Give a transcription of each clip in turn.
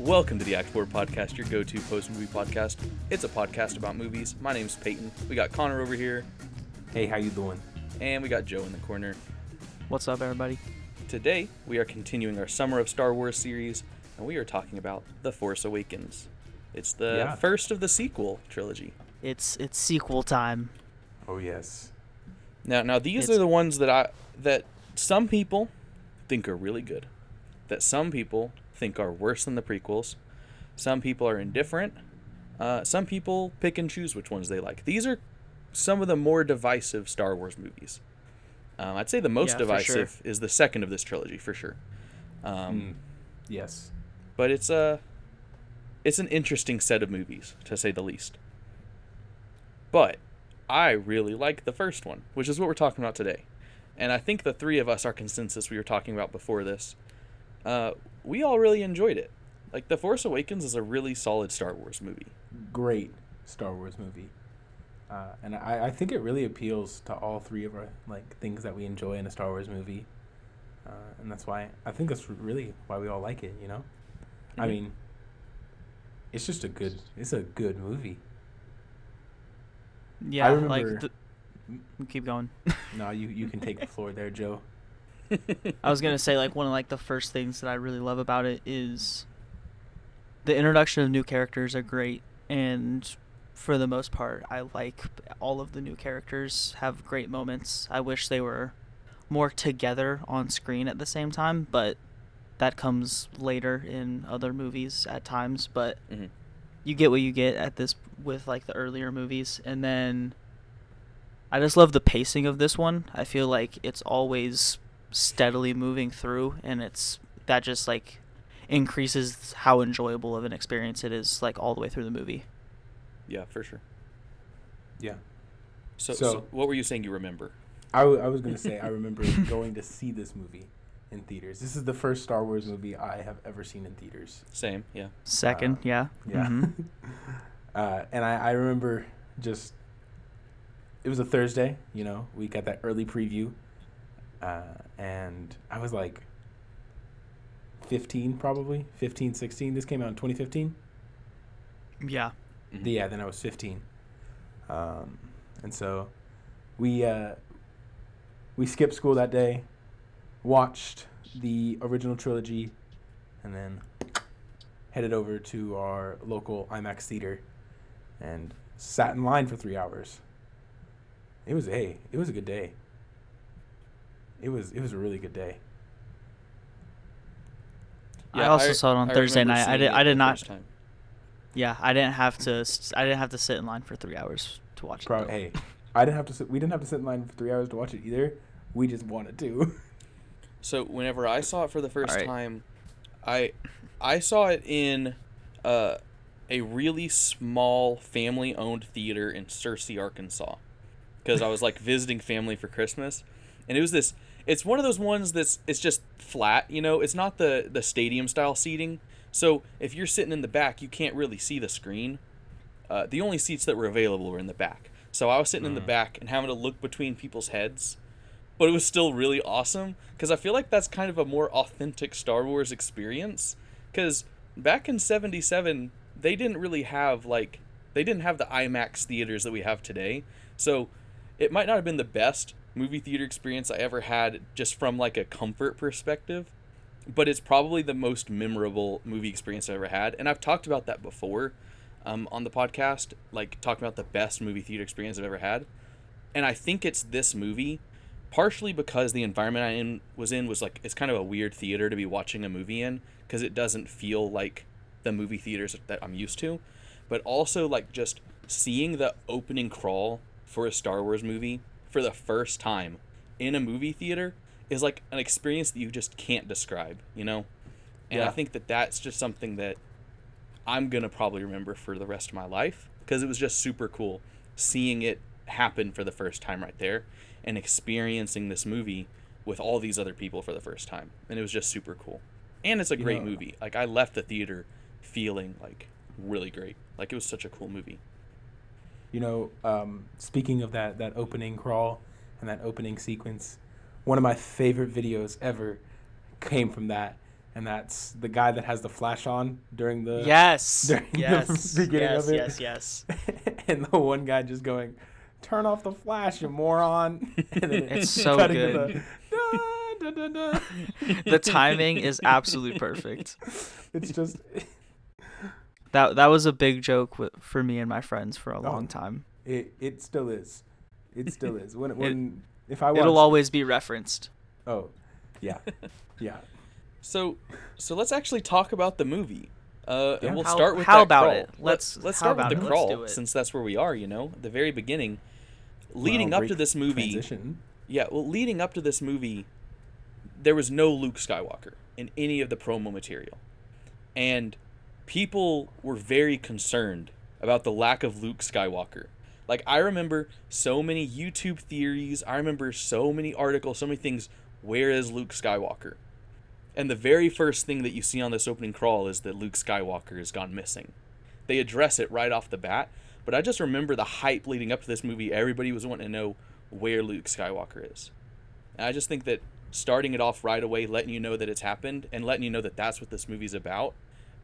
Welcome to the Act 4 Podcast, your go to post movie podcast. It's a podcast about movies. My name's Peyton. We got Connor over here, Hey, how you doing? and we got Joe in the corner. What's up, everybody? Today, we are continuing our Summer of Star Wars series, and we are talking about The Force Awakens. It's the Yeah. first of the sequel trilogy. It's it's sequel time. Oh yes. Now, now these It's- are the ones that I that some people think are really good, that some people think are worse than the prequels. Some people are indifferent. Uh, some people pick and choose which ones they like. These are some of the more divisive Star Wars movies. Um, I'd say the most Yeah, for sure. divisive is the second of this trilogy for sure. Um, Mm. Yes. But it's a it's an interesting set of movies to say the least. But I really like the first one, which is what we're talking about today. And I think the three of us, our consensus we were talking about before this, uh, we all really enjoyed it. Like The Force Awakens is a really solid Star Wars movie. Great Star Wars movie. Uh, and I, I think it really appeals to all three of our like things that we enjoy in a Star Wars movie, uh, and that's why I think that's really why we all like it. You know, I Mhm. mean, it's just a good, it's a good movie. Yeah, remember- like the, keep going. No, you you can take the floor there, Joe. I was gonna say like one of like the first things that I really love about it is the introduction of new characters are great, and for the most part, I like all of the new characters have great moments. I wish they were more together on screen at the same time, but that comes later in other movies at times. But Mhm. you get what you get at this with like the earlier movies, and then I just love the pacing of this one. I feel like it's always steadily moving through and it's that just like increases how enjoyable of an experience it is like all the way through the movie. Yeah, for sure. Yeah. So, So- so what were you saying you remember? I, w- I was gonna say I remember going to see this movie in theaters. This is the first Star Wars movie I have ever seen in theaters. Same, yeah. Second, Uh, yeah. Yeah. Mhm. uh, and I, I remember just, it was a Thursday, you know, we got that early preview. Uh, and I was like 15, probably 15, 16. This came out in 2015. Yeah. Mhm. Yeah, then I was 15. Um, and so we, uh, we skipped school that day, watched the original trilogy, and then headed over to our local IMAX theater and sat in line for three hours. It was a it was a good day. It was it was a really good day. I also saw it on Thursday night. I did- I did not- time. Yeah, I didn't have to s- I didn't have to sit in line for 3 hours to watch Bro, it. though. hey, I didn't have to sit. We didn't have to sit in line for three hours to watch it either. We just wanted to. So whenever I saw it for the first Alright. time, I I saw it in uh, a really small family-owned theater in Searcy, Arkansas, because I was like visiting family for Christmas, and it was this. It's one of those ones that's it's just flat, you know. It's not the the stadium style seating. So if you're sitting in the back, you can't really see the screen. Uh, the only seats that were available were in the back. So I was sitting in the Mm. back and having to look between people's heads but it was still really awesome because I feel like that's kind of a more authentic Star Wars experience. Because back in '77, they didn't really have like they didn't have the IMAX theaters that we have today, so it might not have been the best movie theater experience I ever had just from like a comfort perspective, but it's probably the most memorable movie experience I ever had. And I've talked about that before um, on the podcast, like talking about the best movie theater experience I've ever had. And I think it's this movie partially because the environment I in, was in was like it's kind of a weird theater to be watching a movie in because it doesn't feel like the movie theaters that I'm used to, but also like just seeing the opening crawl for a Star Wars movie for the first time in a movie theater is like an experience that you just can't describe, you know? And I think that that's just something that I'm going to probably remember for the rest of my life because it was just super cool seeing it happen for the first time right there and experiencing this movie with all these other people for the first time. And it was just super cool. And it's a great movie. Like I left the theater feeling like really great. Like it was such a cool movie. You know, um, speaking of that that opening crawl and that opening sequence, one of my favorite videos ever came from that, and that's the guy that has the flash on during the yes. during the Yes. beginning yes. of it. Yes. Yes. and the one guy just going, "Turn off the flash, you moron!" And then It's so good. the, da, da, da. The timing is absolutely perfect. It's just That that was a big joke wi- for me and my friends for a Oh. long time. it. It still is. It still is. When when if I watch, It'll always be referenced. oh, yeah, yeah. So, so let's actually talk about the movie. Uh, Yeah. and we'll How- start with how that about crawl. it? Let- Let's- let's start with the it? Crawl since that's where we are. You know, the very beginning. Leading Wow, up to this movie, transition. yeah. Well, leading up to this movie, there was no Luke Skywalker in any of the promo material, and people were very concerned about the lack of Luke Skywalker. Like I remember so many YouTube theories. I remember so many articles, so many things. Where is Luke Skywalker? And the very first thing that you see on this opening crawl is that Luke Skywalker has gone missing. They address it right off the bat, but I just remember the hype leading up to this movie. Everybody was wanting to know where Luke Skywalker is. And I just think that starting it off right away, letting you know that it's happened, and letting you know that that's what this movie's about,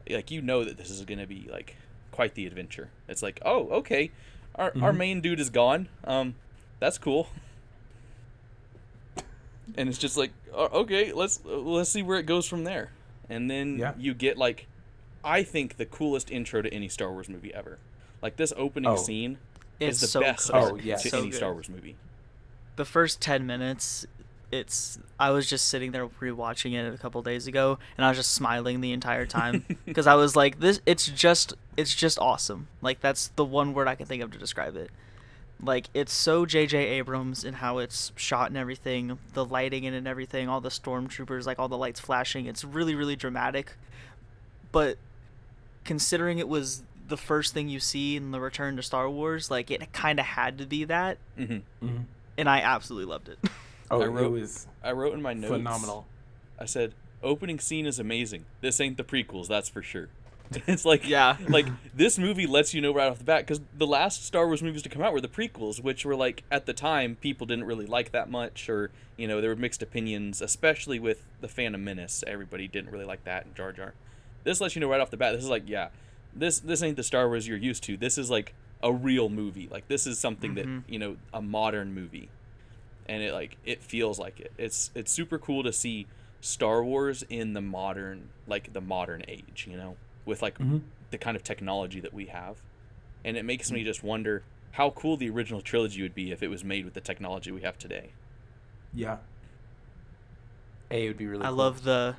like you know that this is going to be like quite the adventure. It's like, oh, okay, our our Mhm. main dude is gone. Um, that's cool. And it's just like, "Oh, okay, let's let's see where it goes from there. And then Yeah. you get like, I think the coolest intro to any Star Wars movie ever. Like this opening Oh. scene It's is the so best good. Oh, yes. to So any good. Star Wars movie. the first 10 minutes it's i was just sitting there rewatching it a couple days ago and i was just smiling the entire time because i was like this it's just it's just awesome. Like that's the one word i can think of to describe it. Like it's so jj abrams and how it's shot and everything the lighting in it and everything all the stormtroopers like all the lights flashing it's really really dramatic. But considering it was the first thing you see in the return to star wars like it kind of had to be that. Hmm Mhm. and i absolutely loved it Oh, I it wrote- was I wrote in my notes. phenomenal. I said, opening scene is amazing. This ain't the prequels, that's for sure. It's like Yeah. like this movie lets you know right off the bat because the last Star Wars movies to come out were the prequels, which were like at the time people didn't really like that much, or you know there were mixed opinions, especially with the Phantom Menace. Everybody didn't really like that and Jar Jar. This lets you know right off the bat. This is like yeah, this this ain't the Star Wars you're used to. This is like a real movie. Like this is something Mhm. that you know a modern movie, and it like it feels like it. It's it's super cool to see Star Wars in the modern like the modern age. You know with like Mhm. the kind of technology that we have. And it makes me just wonder how cool the original trilogy would be if it was made with the technology we have today. Yeah. A it would be really. I cool. love the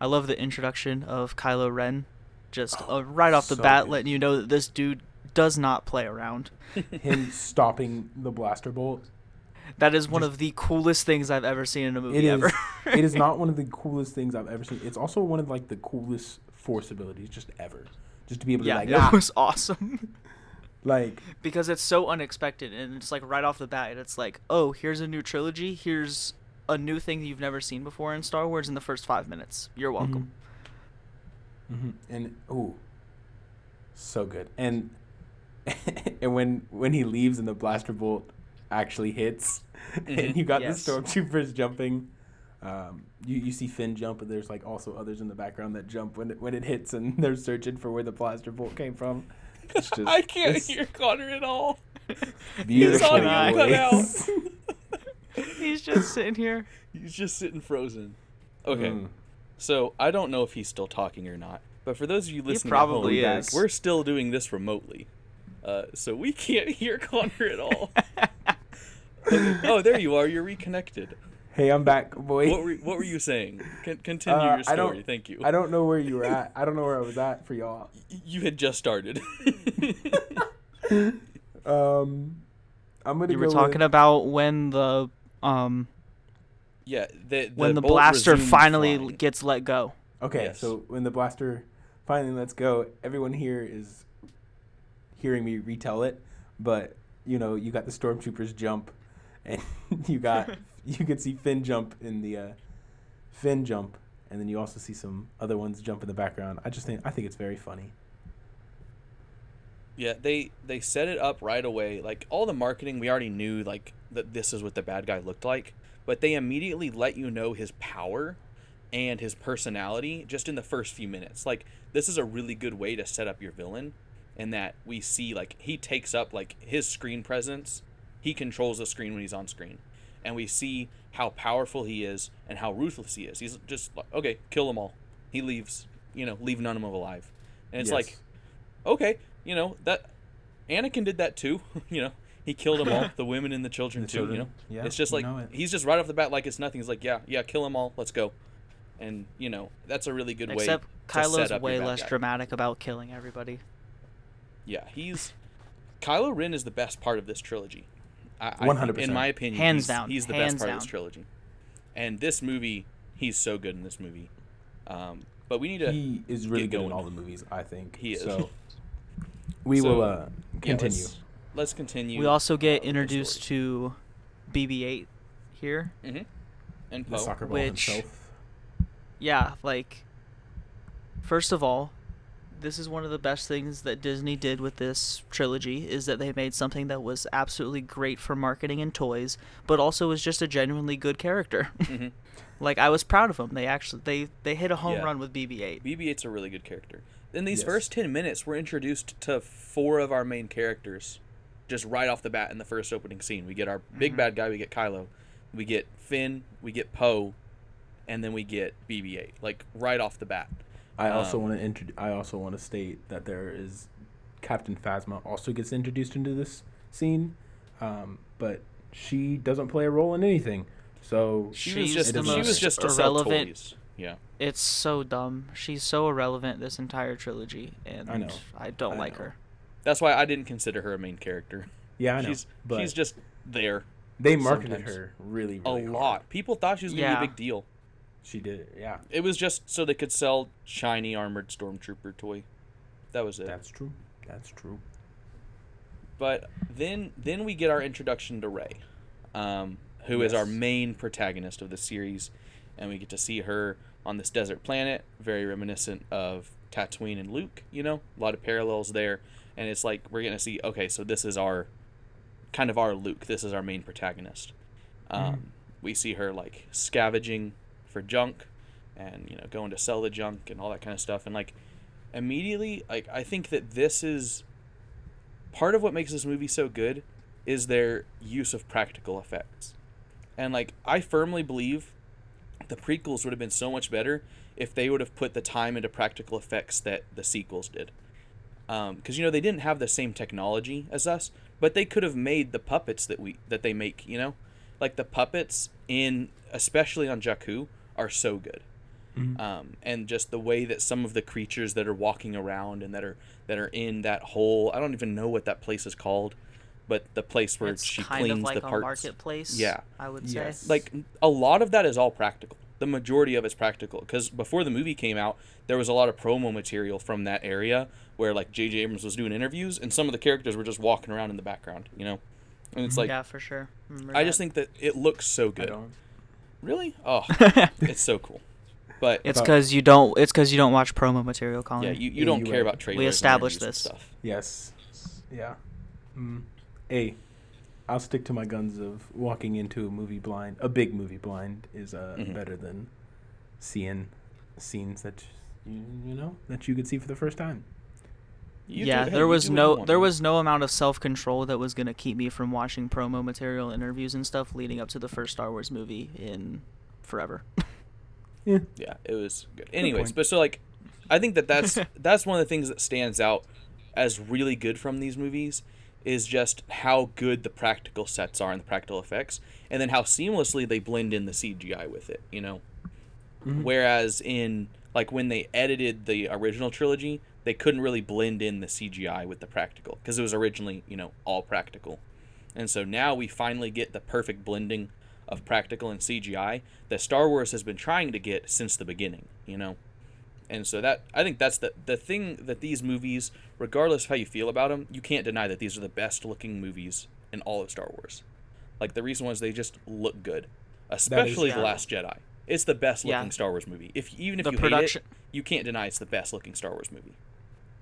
I love the introduction of Kylo Ren. Just uh, right off the so bat good. letting you know that this dude does not play around. him stopping the blaster bolt. That is one of the coolest things I've ever seen in a movie It is. ever. it is not one of the coolest things I've ever seen. It's also one of like the coolest force abilities just ever. Just to be able to yeah, like ah, was awesome like because it's so unexpected and it's like right off the bat it's like, "Oh, here's a new trilogy. Here's a new thing that you've never seen before in Star Wars in the first 5 minutes. You're welcome." hmm And oh, so good. And and when when he leaves in the blaster bolt actually hits, Mhm. and you got Yes. the stormtroopers jumping. Um, you, you see Finn jump, but there's like also others in the background that jump when it, when it hits, and they're searching for where the blaster bolt came from. It's just, I can't it's hear Connor at all. beautiful audio cut out. He's just sitting here. He's just sitting frozen. Okay, Mm. so I don't know if he's still talking or not, but for those of you listening probably at home, is. we're still doing this remotely, uh, so we can't hear Connor at all. Okay. Oh, there you are. You're reconnected. Hey, I'm back, boy. What were What were you saying? Con- continue Uh, your I don't- story. Thank you. I don't know where you were at. I don't know where I was at for y'all. You had just started. Um, I'm gonna You go were talking with, about when the um yeah, the, the when the blaster finally flying. gets let go. Okay, Yes. so when the blaster finally lets go, everyone here is hearing me retell it, but you know, you got the stormtroopers jump, and you got you could see Finn jump in the uh, Finn jump, and then you also see some other ones jump in the background. I just think I think it's very funny. Yeah, they they set it up right away. Like all the marketing, we already knew like that this is what the bad guy looked like, but they immediately let you know his power and his personality just in the first few minutes. Like this is a really good way to set up your villain in that we see like he takes up like his screen presence. He controls the screen when he's on screen. And we see how powerful he is and how ruthless he is. He's just like, okay, kill them all. He leaves, you know, leave none of them alive. And it's Yes. like, okay, you know, that Anakin did that too, you know. He killed them all, the women and the children The too, children, you know. yeah, it's just you like know it. he's just right off the bat like it's nothing. He's like, yeah, yeah, kill them all. Let's go. And, you know, that's a really good Except way to set Kylo's up way less guy. dramatic about killing everybody. Yeah, he's Kylo Ren is the best part of this trilogy. I, I think- 100%. In my opinion, Hands he's, down, he's the hands best part of this trilogy. And this movie, he's so good in this movie. Um, but we need to. he is really get good in all the movies. I think He is. So we So, will uh, yeah, continue. let's, let's continue. We also get uh, introduced to BB-8 here. Mhm. And the Poe. soccer ball Which- himself. Yeah, like first of all, this is one of the best things that Disney did with this trilogy is that they made something that was absolutely great for marketing and toys, but also was just a genuinely good character. Mhm. like I was proud of them. They actually they they hit a home Yeah. run with BB-8. BB-8's a really good character. In these Yes. first ten minutes, we're introduced to four of our main characters, just right off the bat in the first opening scene. We get our big Mhm. bad guy. We get Kylo. We get Finn. We get Poe, and then we get BB-8. Like right off the bat. I also um, want to intro- I also want to state that there is Captain Phasma also gets introduced into this scene, um, but she doesn't play a role in anything. So She She's was just the she was just irrelevant- Yeah. It's so dumb. She's so irrelevant this entire trilogy and I know. I don't I like know. her. That's why I didn't consider her a main character. yeah, I know. She's but she's just there they marketed sometimes. her really, a hard. lot. People thought she was gonna Yeah. be a big deal. She did it. Yeah, It was just so they could sell shiny armored stormtrooper toy. That was it. that's true. That's true. But then then we get our introduction to Rey, um, who is our main protagonist of the series, and we get to see her on this desert planet, very reminiscent of Tatooine and Luke. You know, a lot of parallels there, and it's like we're gonna see. Okay, so this is our kind of our Luke. This is our main protagonist. Um, We see her like scavenging for junk, and you know going to sell the junk and all that kind of stuff, and like immediately, like I think that this is part of what makes this movie so good is their use of practical effects. And like I firmly believe the prequels would have been so much better if they would have put the time into practical effects that the sequels did. Um, because you know they didn't have the same technology as us, but they could have made the puppets that we that they make. You know, like the puppets in especially on Jakku are so good Mhm. um, and just the way that some of the creatures that are walking around and that are that are in that hole i don't even know what that place is called but the place where it's she kind cleans of like the a parts marketplace. Yeah. I would say. Like a lot of that is all practical the majority of it's practical because before the movie came out there was a lot of promo material from that area where like jj abrams was doing interviews and some of the characters were just walking around in the background you know and it's like yeah, for sure. Remember i just think that it looks so I good don't. Really oh it's so cool but it's because you don't. It's because you don't watch promo material, Colin. yeah you, you don't you care right. about trailers We and established interviews and this. stuff Yes. Yeah. Mm. Hey, I'll stick to my guns of walking into a movie blind. A big movie blind is uh, Mhm. better than seeing scenes that you, you know that you could see for the first time. You yeah, do- hey, there was do what you no there was no amount of self control that was gonna keep me from watching promo material, interviews, and stuff leading up to the first Star Wars movie in forever. Yeah. Yeah, it was good. Anyways, point. but so like, I think that that's that's one of the things that stands out as really good from these movies is just how good the practical sets are and the practical effects, and then how seamlessly they blend in the CGI with it. You know, Mhm. whereas in like when they edited the original trilogy, they couldn't really blend in the CGI with the practical because it was originally you know all practical, and so now we finally get the perfect blending of practical and CGI that Star Wars has been trying to get since the beginning, you know. And so that I think that's the the thing that these movies, regardless of how you feel about them, you can't deny that these are the best looking movies in all of Star Wars. Like the reason was they just look good, especially the yeah. Last Jedi. It's the best Yeah. looking Star Wars movie. If even if The you production- hate it, you can't deny it's the best looking Star Wars movie.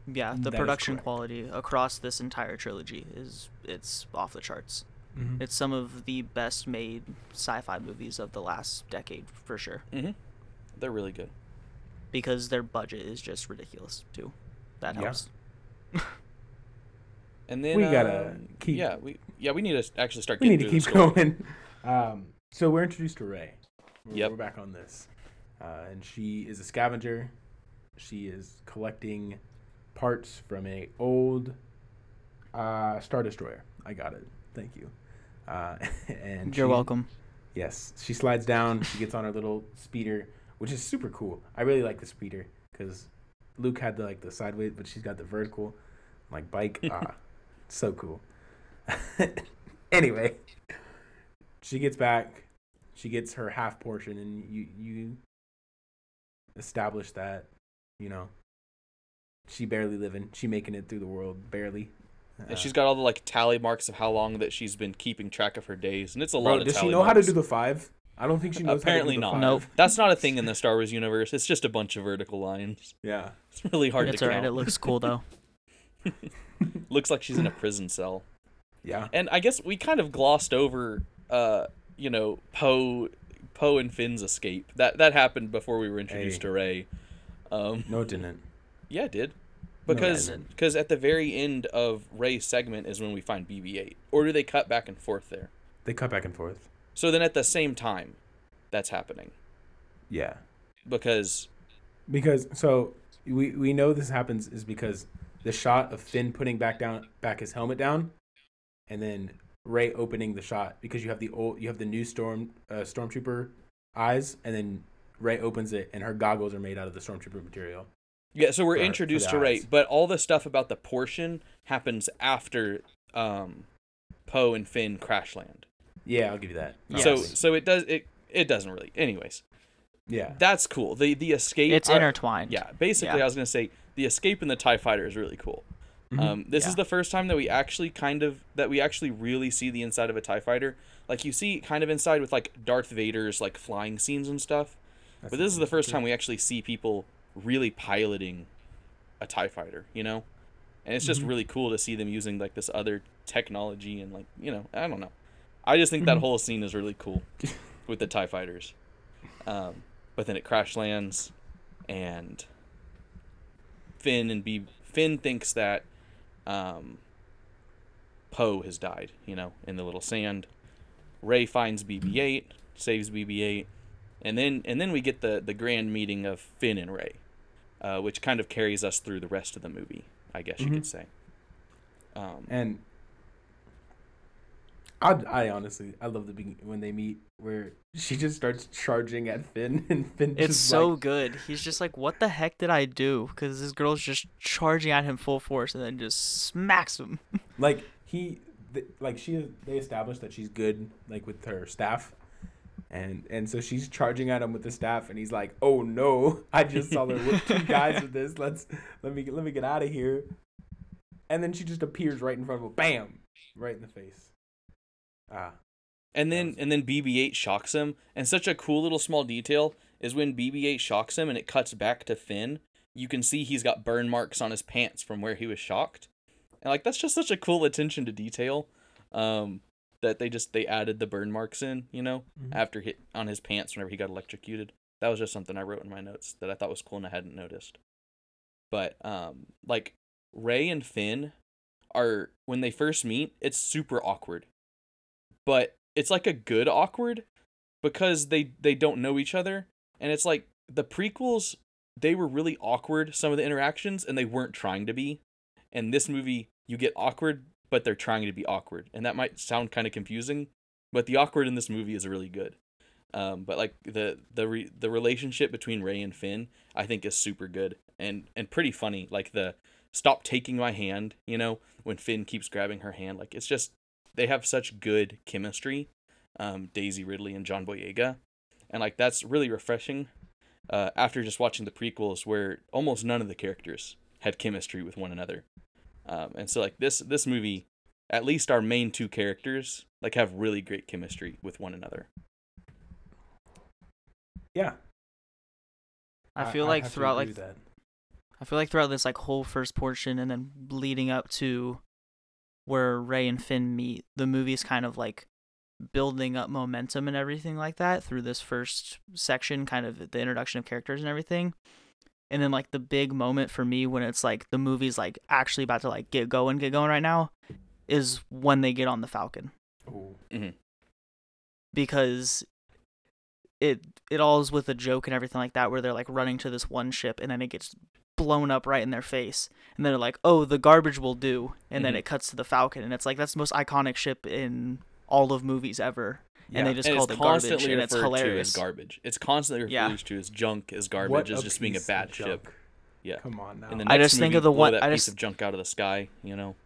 Yeah, the That is production quality across this entire trilogy is it's off the charts. Mhm. It's some of the best made sci-fi movies of the last decade for sure. hmm they're really good. because their budget is just ridiculous too. That Yeah. helps. And then We gotta um, keep- Yeah, we yeah we need to actually start. we need to keep going. Um, so we're introduced to Rey. We're, Yep. we're back on this, uh, and she is a scavenger. She is collecting parts from a old uh, star destroyer. I got it. Thank you. Uh, and You're she- welcome. Yes, she slides down. She gets on her little speeder, which is super cool. I really like the speeder because Luke had the like the sideways, but she's got the vertical, like bike. ah, so cool. anyway, she gets back. She gets her half portion, and you you establish that you know she barely living. She making it through the world barely. And Uh, she's got all the like tally marks of how long that she's been keeping track of her days, and it's a lot bro, of. does she tally know how to do the five? I don't think she knows. Apparently how to do not. the Nope. That's not a thing in the Star Wars universe. It's just a bunch of vertical lines. Yeah. It's really hard It's to alright. count. It looks cool though. Looks like she's in a prison cell. Yeah. And I guess we kind of glossed over, uh, you know, Poe, Poe and Finn's escape. That that happened before we were introduced Hey. to Rey. Um, No, it didn't. Yeah, it did. No, Because didn't. because at the very end of Rey's segment is when we find BB-8, or do they cut back and forth there? They cut back and forth. So then at the same time, that's happening Yeah. because Because so we we know this happens is because the shot of Finn putting back down back his helmet down, and then Rey opening the shot because you have the old you have the new storm uh, stormtrooper eyes, and then Rey opens it and her goggles are made out of the stormtrooper material. Yeah. So we're For- for introduced the to Rey, but all the stuff about the portion happens after um, Poe and Finn crash land. Yeah, I'll give you that. Yes. So so it does it it doesn't really. Anyways, yeah, that's cool. The the escape. It's I- intertwined. Yeah, basically, Yeah. I was gonna say the escape in the Tie Fighter is really cool. Mhm. Um, this is the first time that we actually kind of that we actually really see the inside of a Tie Fighter. Like you see kind of inside with like Darth Vader's like flying scenes and stuff. That's but this is the first interesting. time we actually see people really piloting a Tie Fighter. You know, and it's just Mhm. really cool to see them using like this other technology and like you know I don't know. I just think that Mhm. whole scene is really cool with the Tie Fighters. Um, but then it crash lands, and Finn and B Finn thinks that um, Poe has died. You know, in the little sand. Rey finds BB-8, saves BB-8, and then and then we get the the grand meeting of Finn and Rey, uh, which kind of carries us through the rest of the movie. I guess you Mhm. could say. Um, And I, I honestly, I love the begin- when they meet where she just starts charging at Finn and Finn. It's just so like, good. He's just like, what the heck did I do? Because this girl's just charging at him full force and then just smacks him. like he, th- like she, they established that she's good, like with her staff, and and so she's charging at him with the staff, and he's like, oh no, I just saw her whip two guys with this. Let's let me let me get out of here. And then she just appears right in front of him, bam, right in the face. Ah, And then and then BB-8 shocks him, and such a cool little small detail is when BB-8 shocks him and it cuts back to Finn. You can see he's got burn marks on his pants from where he was shocked, and like that's just such a cool attention to detail. Um, that they just they added the burn marks in, you know, Mhm. after hit on his pants whenever he got electrocuted. That was just something I wrote in my notes that I thought was cool and I hadn't noticed. But um, like Rey and Finn are when they first meet, it's super awkward but it's like a good awkward because they they don't know each other and it's like the prequels they were really awkward some of the interactions and they weren't trying to be and this movie you get awkward but they're trying to be awkward. And that might sound kind of confusing but the awkward in this movie is really good. Um, but like the the re- the relationship between Rey and Finn I think is super good and and pretty funny. Like the stop taking my hand you know when Finn keeps grabbing her hand. Like it's just they have such good chemistry, um, Daisy Ridley and John Boyega, and like that's really refreshing. Uh, after just watching the prequels, where almost none of the characters had chemistry with one another, um, and so like this this movie, at least our main two characters like have really great chemistry with one another. yeah. I feel like have throughout like that. I feel like throughout this like whole first portion and then leading up to where Rey and Finn meet, the movie's kind of like building up momentum and everything like that through this first section, kind of the introduction of characters and everything. And then like the big moment for me when it's like the movie's like actually about to like get going, get going right now, is when they get on the Falcon. Ooh. because it it all is with a joke and everything like that where they're like running to this one ship and then it gets blown up right in their face. And then they're like oh the garbage will do. And then Mhm. it cuts to the falcon and it's like that's the most iconic ship in all of movies ever and they just and call it garbage constantly and it's hilarious to as garbage. It's constantly Yeah. referred to as junk, as garbage, What as just being a bad ship. junk. Yeah. Come on now. In the I next just think of the one- that I piece just- of junk out of the sky. You know.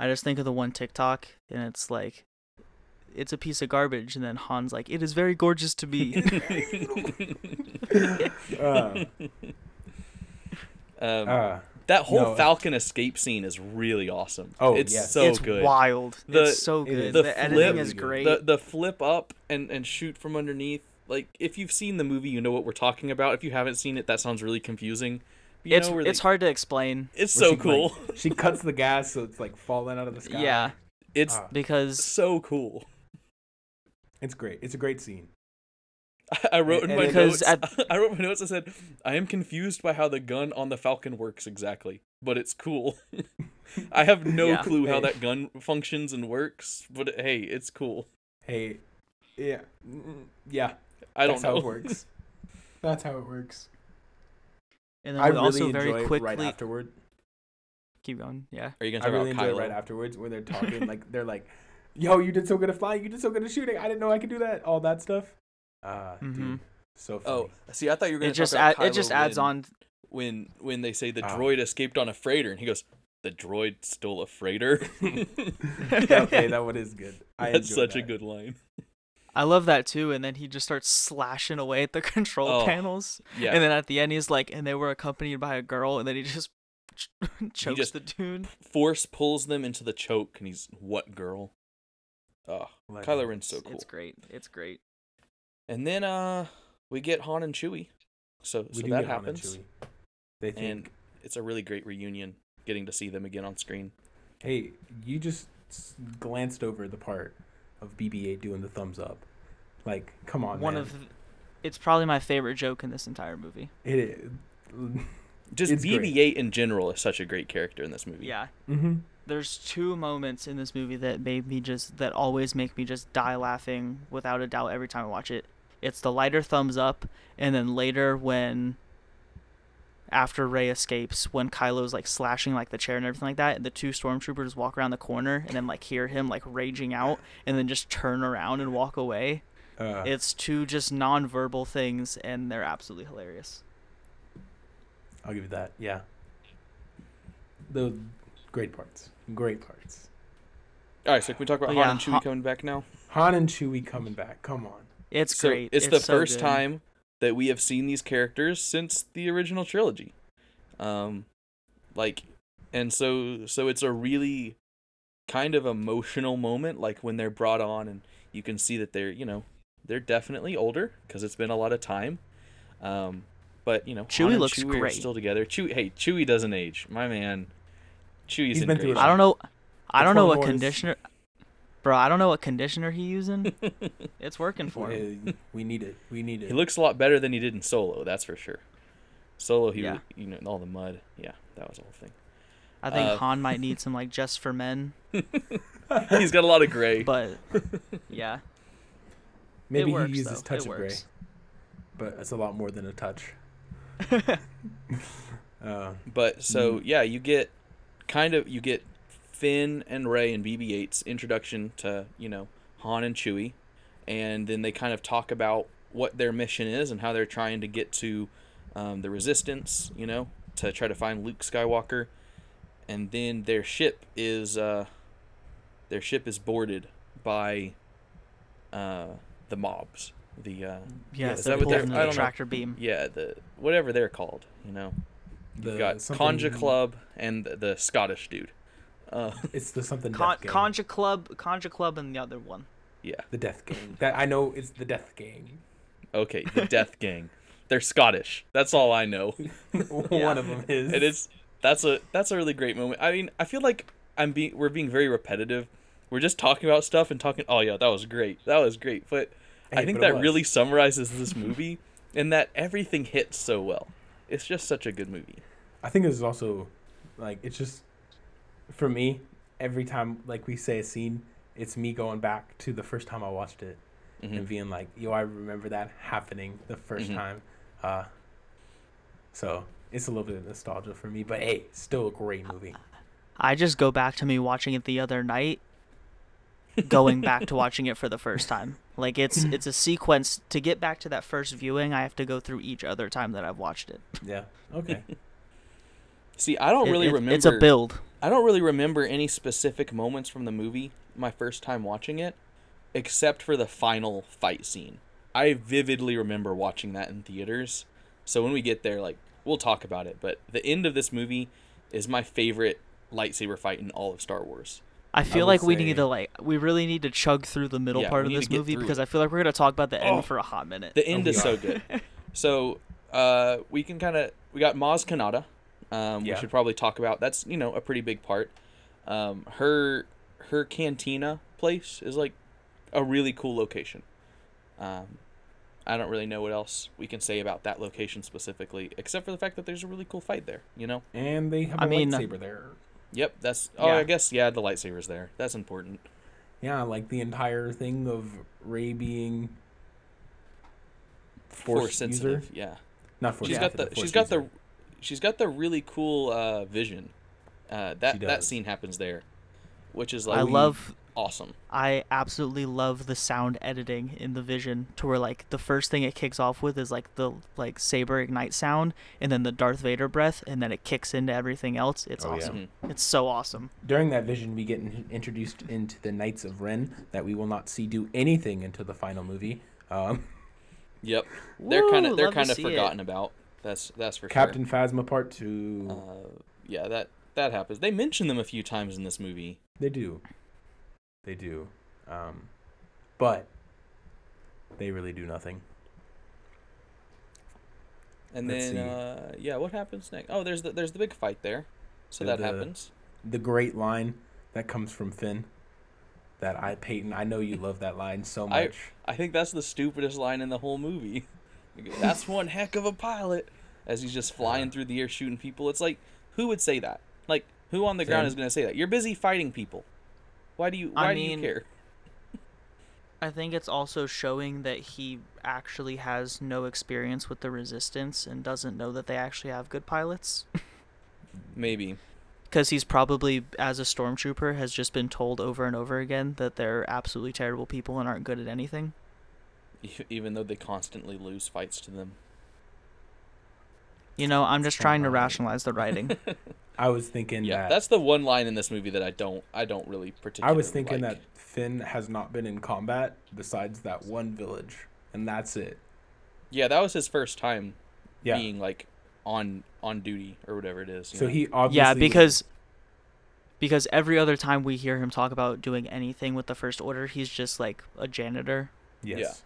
i just think of the one tiktok and it's like it's a piece of garbage and then han's like it is very gorgeous to be Uh, um, uh, that whole no. Falcon escape scene is really awesome. Oh, it's yes. so it's good. wild The- it's so good is. the, The editing flip- is great The the flip up and and shoot from underneath. Like if you've seen the movie, you know what we're talking about. If you haven't seen it, that sounds really confusing. You it's know it's they- hard to explain It's so she, like, cool. she cuts the gas so it's like falling out of the sky. yeah it's Ah, because so cool. it's great. It's a great scene. I wrote in And my because notes. I wrote my notes. I said, "I am confused by how the gun on the Falcon works exactly, but it's cool." I have no Yeah. clue how that gun functions and works, but hey, it's cool. Hey, yeah, mm, yeah. I don't that's know how it works. That's how it works. and then I we really also enjoy very it quickly right afterward. keep going yeah Are you gonna I talk really about enjoy Kylo? it right afterwards where they're talking like they're like, "Yo, you did so good at flying. You did so good at shooting. I didn't know I could do that. All that stuff." Uh, Mhm. dude, so funny. Oh, see, I thought you were gonna it just about add, it just adds Ren on when when they say the Ah. droid escaped on a freighter, and he goes, "The droid stole a freighter." okay, that one is good. I That's enjoy such a good line. I love that too and then he just starts slashing away at the control Oh, panels Yeah, and then at the end he's like and they were accompanied by a girl and then he just ch- chokes just- the dude Force pulls them into the choke, and he's what girl? Oh, Legend. Kylo Ren's so cool. it's great it's great And then uh we get Han and Chewie. So We so do that get Han and happens. Chewie. They think, And it's a really great reunion getting to see them again on screen. hey, you just glanced over the part of BB-8 doing the thumbs up. Like, come on, one man. of it's probably my favorite joke in this entire movie it is. Just It's. BB-8 in general is such a great character in this movie. yeah mm-hmm. there's two moments in this movie that made me just that always make me just die laughing without a doubt every time I watch it. It's the lighter thumbs up, and then later when after Rey escapes, when Kylo's like slashing like the chair and everything like that, the two stormtroopers walk around the corner and then like hear him like raging out and then just turn around and walk away. Uh, It's two just non-verbal things and they're absolutely hilarious. I'll give you that. Yeah. The great parts. Great parts. All right, so can we talk about But Han yeah, and Chewie Han- coming back now? Han and Chewie coming back. Come on. It's So great. It's, the so first good. time that we have seen these characters since the original trilogy. Um like and so so it's a really kind of emotional moment like when they're brought on and you can see that they're, you know, they're definitely older because it's been a lot of time. Um but, you know, Chewie Han looks Chewie are great. still together. Chewie hey, Chewie doesn't age. My man. Chewie's He's in been great through. I don't know. I don't know what Wars- conditioner, bro. I don't know what conditioner he using. it's working for him. We need it. We need it. He looks a lot better than he did in Solo, that's for sure. Solo, he, Yeah. you know, all the mud. Yeah, that was the whole thing. I think uh, Han might need some like just for men, He's got a lot of gray. but yeah, Maybe works, he uses though. touch it of gray, but it's a lot more than a touch. Uh, But so Mm. yeah, you get kind of you get Finn and Rey and BB-8's introduction to you know Han and Chewie, and then they kind of talk about what their mission is and how they're trying to get to um, the Resistance, you know, to try to find Luke Skywalker, and then their ship is uh, their ship is boarded by uh, the mobs, the uh, Yeah, is they're that what they're- pulling I the don't know. tractor beam. yeah the whatever they're called, you know. the You've got something- Kanjiklub and the, the Scottish dude. Uh, It's the something Con- death gang. Kanjiklub, Conja Club, and the other one. yeah. the death gang. That I know is the death gang. Okay, the Death Gang. They're Scottish. That's all I know. One of them is. It's that's a that's a really great moment. I mean, I feel like I'm being we're being very repetitive we're just talking about stuff and talking. Oh yeah, that was great. That was great. But I think but that really summarizes this movie, and that everything hits so well. It's just such a good movie. I think this is also like it's just for me. Every time like we say a scene, it's me going back to the first time I watched it Mhm. and being like, "Yo, I remember that happening the 1st Mhm. time." Uh, so it's a little bit of nostalgia for me, but hey, still a great movie. I just go back to me watching it the other night, going back to watching it for the first time. Like it's it's a sequence to get back to that first viewing. I have to go through each other time that I've watched it. Yeah. Okay. See, I don't It- really it- remember. It's a build. I don't really remember any specific moments from the movie my first time watching it, except for the final fight scene. I vividly remember watching that in theaters. So when we get there, like we'll talk about it. But the end of this movie is my favorite lightsaber fight in all of Star Wars. I feel would like we say- need to like we really need to chug through the middle Yeah, part of this movie because it. I feel like we're gonna talk about the end Oh. for a hot minute. The end we is so good. So uh, we can kind of we got Maz Kanata. Um, Yeah. We should probably talk about that's you know a pretty big part. Um, her her cantina place is like a really cool location. Um, I don't really know what else we can say about that location specifically, except for the fact that there's a really cool fight there. You know. and they have a I mean, uh, lightsaber there. Yep. That's oh Yeah. I guess yeah the lightsabers there. That's important. Yeah, like the entire thing of Rey being Force, force, user. sensitive. Yeah. Not force she's got sensitive, the force she's got the user. She's got the really cool uh, vision. Uh, that that scene happens there, which is like I love awesome. I absolutely love the sound editing in the vision to where like the first thing it kicks off with is like the like saber ignite sound and then the Darth Vader breath and then it kicks into everything else. It's Oh, awesome. Mhm. It's so awesome. During that vision, we get in- introduced into the Knights of Ren that we will not see do anything until the final movie. Um, Yep, they're kind of they're kind of see it. forgotten about. That's that's for Captain Phasma Part Two. Uh, yeah, that that happens. They mention them a few times in this movie. They do. They do. Um, but they really do nothing. And Let's then uh, yeah, what happens next? Oh, there's the there's the big fight there. So The- that happens. The great line that comes from Finn. That I, Peyton, I know you love that line so much. I- much. I think that's the stupidest line in the whole movie. That's one heck of a pilot. As he's just flying through the air shooting people. It's like, who would say that? Like, who on the ground is going to say that? You're busy fighting people. Why do you I Why do mean- you care? I think it's also showing that he actually has no experience with the resistance and doesn't know that they actually have good pilots. Maybe. Because he's probably, as a stormtrooper, has just been told over and over again that they're absolutely terrible people and aren't good at anything. E- Even though they constantly lose fights to them. You know, I'm just trying to rationalize the writing. I was thinking yeah, that. that's the one line in this movie that I don't I don't really particularly I was thinking like. that Finn has not been in combat besides that one village, and that's it. Yeah, that was his first time Yeah. being like on on duty or whatever it is. so know? he obviously. yeah, was- because because every other time we hear him talk about doing anything with the First Order, he's just like a janitor. Yes.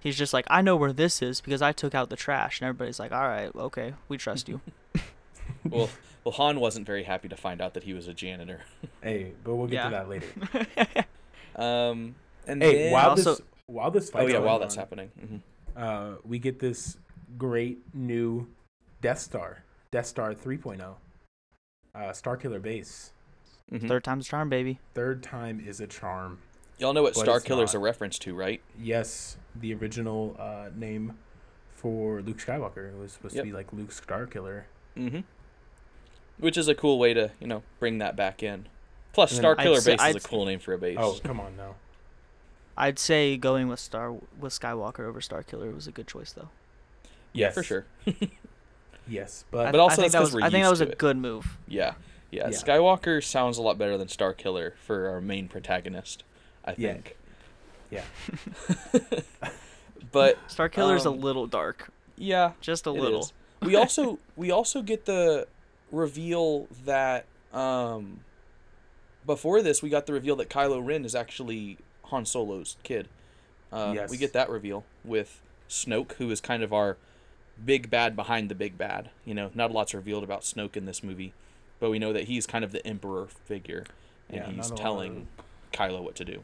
He's just like, I know where this is because I took out the trash, and everybody's like, all right, okay, we trust you. well, well, Han wasn't very happy to find out that he was a janitor. Hey, but we'll get Yeah. to that later. Um, and Hey, then, while Also- this while this oh yeah, while going that's on, happening. hmm uh, we get this great new Death Star, Death Star 3.0, uh, Starkiller base. hmm Third time's a charm, baby. Third time is a charm. Y'all know what but Star it's Killer's a reference to, right? Yes, the original uh, name for Luke Skywalker it was supposed Yep. to be like Luke Starkiller. Mm-hmm. Which is a cool way to you know bring that back in. Plus, Plus, Star I'd Killer say- Base I'd is a say- cool name for a base. Oh, come on now. I'd say going with Star with Skywalker over Star Killer was a good choice, though. yeah, yes. for sure. Yes, I- but But also I think that's that 'cause was, we're I think that was a it. good move. Yeah. yeah, Yeah. Skywalker sounds a lot better than Star Killer for our main protagonist. I Yeah. think. Yeah. but Starkiller's a Um, little dark, yeah, just a It little. is. we also we also get the reveal that um before this we got the reveal that Kylo Ren is actually Han Solo's kid. Uh, Yes. We get that reveal with Snoke, who is kind of our big bad behind the big bad. You know, not a lot's revealed about Snoke in this movie, but we know that he's kind of the emperor figure, and Yeah, he's not a lot telling Kylo what to do.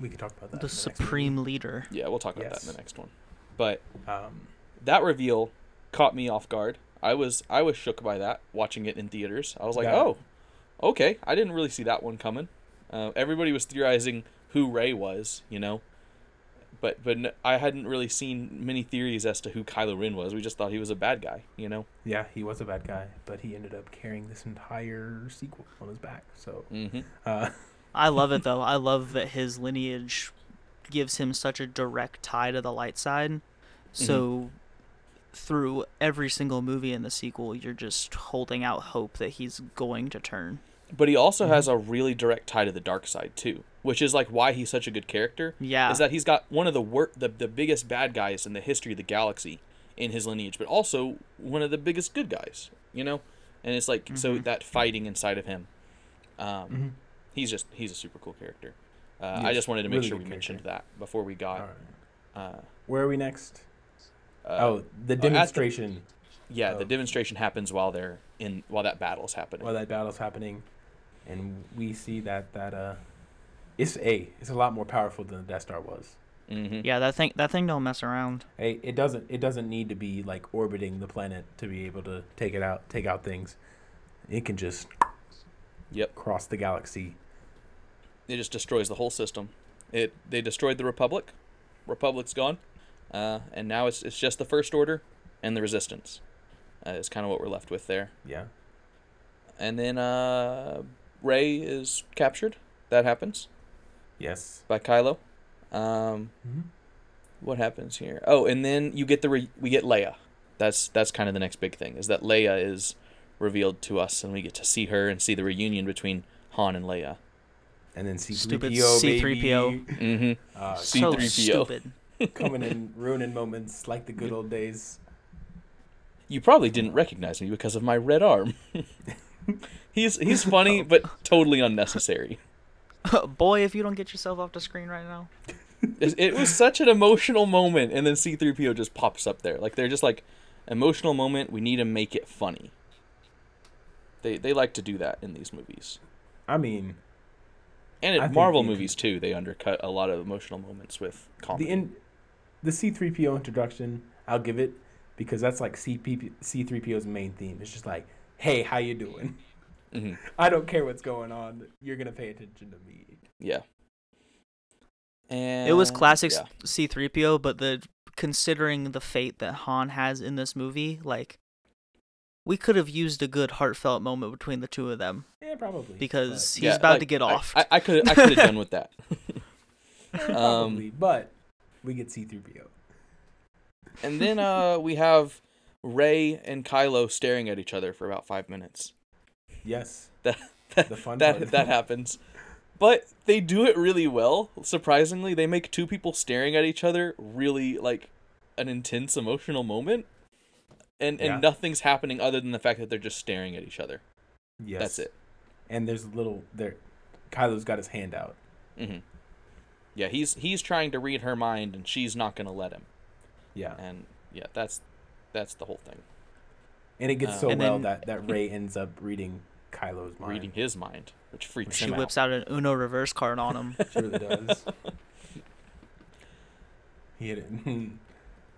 We could talk about that. The in next movie. supreme leader. Yeah, we'll talk about that in the next one. But Um, that reveal caught me off guard. I was I was shook by that watching it in theaters. I was like, Yeah. oh, okay. I didn't really see that one coming. Uh, everybody was theorizing who Rey was, you know, but but n- I hadn't really seen many theories as to who Kylo Ren was. We just thought he was a bad guy, you know. yeah, he was a bad guy, but he ended up carrying this entire sequel on his back. So, Mm-hmm. uh, I love it though. I love that his lineage gives him such a direct tie to the light side. So through every single movie in the sequel, you're just holding out hope that he's going to turn. But he also Mhm. has a really direct tie to the dark side too, which is like why he's such a good character. Yeah. is that he's got one of the wor- the the biggest bad guys in the history of the galaxy in his lineage, but also one of the biggest good guys, you know. And it's like so Mhm. that fighting inside of him, um, mhm. He's just he's a super cool character. Uh, I just wanted to make really sure we good mentioned that before we got. All right. Uh, Where are we next? uh, oh, the the- demonstration yeah, the demonstration happens while they're in while that battle's happening. while that battle's happening, and we see that that uh, it's a it's a lot more powerful than the Death Star was. hmm yeah, that thing that thing don't mess around. Hey, it doesn't it doesn't need to be like orbiting the planet to be able to take it out, take out things. It can just Yep. cross the galaxy. It just destroys the whole system. It they destroyed the Republic. Republic's gone, uh, and now it's it's just the First Order and the Resistance. Uh, is kind of what we're left with there. Yeah. And then uh, Rey is captured. That happens Yes. by Kylo. Um, Mm-hmm. what happens here? Oh, and then you get the re- we get Leia. That's that's kind of the next big thing is that Leia is revealed to us, and we get to see her and see the reunion between Han and Leia. And then C3PO, Stupid. C-3PO. Mm-hmm. Uh, So C-3PO. stupid. coming in ruining moments like the good old days. You probably didn't recognize me because of my red arm. he's he's funny, but totally unnecessary. Boy, if you don't get yourself off the screen right now. It, it was such an emotional moment, and then C-3PO just pops up there. Like they're just like, emotional moment. We need to make it funny. They they like to do that in these movies, I mean, and I in think Marvel you movies too. They undercut a lot of emotional moments with comedy. the in, the C3PO introduction, I'll give it because that's like CP, C3PO's main theme. It's just like, "Hey, how you doing? hmm I don't care what's going on. You're going to pay attention to me." Yeah. And It was classic yeah. C3PO, but the considering the fate that Han has in this movie, like we could have used a good heartfelt moment between the two of them Yeah, probably. because but- he's about to get off. I, I could I could have done with that. Um, probably, but we get C3PO. And then uh, we have Rey and Kylo staring at each other for about five minutes. Yes. That The fun that part. that happens, but they do it really well. Surprisingly, they make two people staring at each other really like an intense emotional moment, and and Yeah. nothing's happening other than the fact that they're just staring at each other. Yes. That's it. And there's a little there. Kylo's got his hand out. hmm Yeah, he's he's trying to read her mind, and she's not gonna let him. Yeah. And yeah, that's that's the whole thing. And it gets Uh, so well then- that that Rey ends up reading Kylo's mind. Reading his mind, which freaks she him out. She whips out an Uno reverse card on him. She really does. he hit it.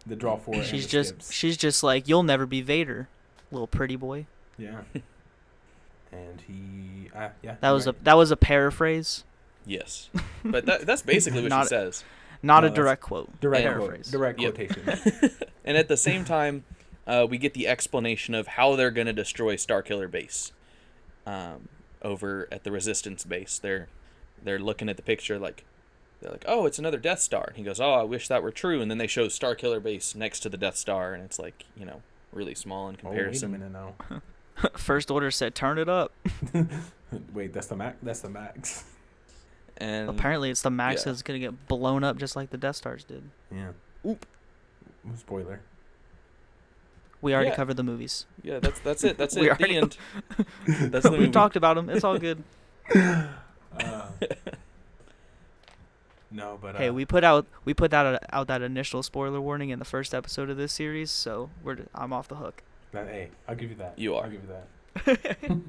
the draw four. and she's just skips. she's just like you'll never be Vader, little pretty boy. yeah. And he, ah, yeah. That you're was a that was a paraphrase, Yes, but that, that's basically what she says. not No, a direct quote. direct and- quote, paraphrase. direct Yep. quotation. and at the same time, uh, we get the explanation of how they're going to destroy Starkiller Base. Um, over at the Resistance base, they're they're looking at the picture like they're like, "Oh, it's another Death Star." And he goes, "Oh, I wish that were true." And then they show Starkiller Base next to the Death Star, and it's like you know really small in oh, wait a comparison. minute now. First order said turn it up. Wait, that's the max. That's the max. and Apparently, it's the Max yeah. that's gonna get blown up just like the Death Stars did. Yeah. Oop. Spoiler. We already Yeah. covered the movies. yeah, that's that's it. That's We it. The already- end. That's the we movie. talked about them. It's all good. Uh, no, but uh, hey, we put out we put out out that initial spoiler warning in the first episode of this series, so we're I'm off the hook. that- hey, I'll give you that. You are. I'll give you that.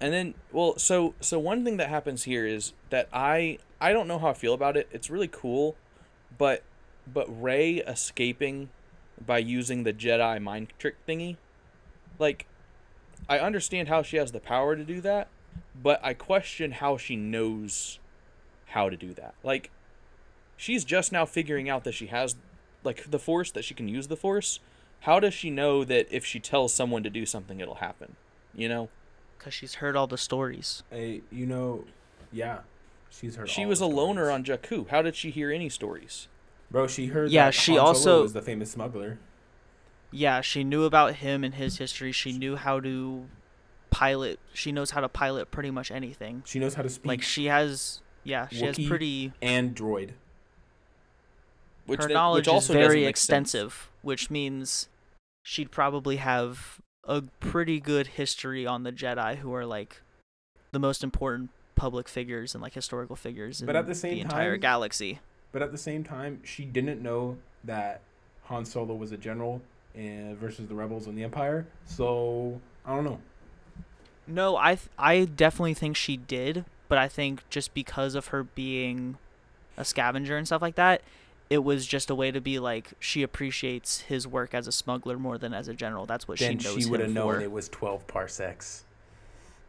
And then, well, so so one thing that happens here is that I I don't know how I feel about it. It's really cool, but but Rey escaping by using the Jedi mind trick thingy, like, I understand how she has the power to do that, but I question how she knows how to do that. Like, she's just now figuring out that she has like the force that she can use the force. How does she know that if she tells someone to do something it'll happen? You know? Cuz she's heard all the stories. Hey, you know, yeah, she's heard. She all was the a loner on Jakku. How did she hear any stories? Bro, she heard. Yeah, that she Han Solo also- was the famous smuggler. Yeah, she knew about him and his history. She knew how to pilot. She knows how to pilot pretty much anything. She knows how to speak Like she has yeah, she has pretty and droid. Which her knowledge which also is very make sense. extensive, which means she'd probably have a pretty good history on the Jedi, who are like the most important public figures and like historical figures in But at the same entire time- galaxy. But at the same time, she didn't know that Han Solo was a general uh, versus the rebels and the Empire. So I don't know. No, I th- I definitely think she did, but I think just because of her being a scavenger and stuff like that, it was just a way to be like she appreciates his work as a smuggler more than as a general. That's what then she knows she would have known it was 12 parsecs,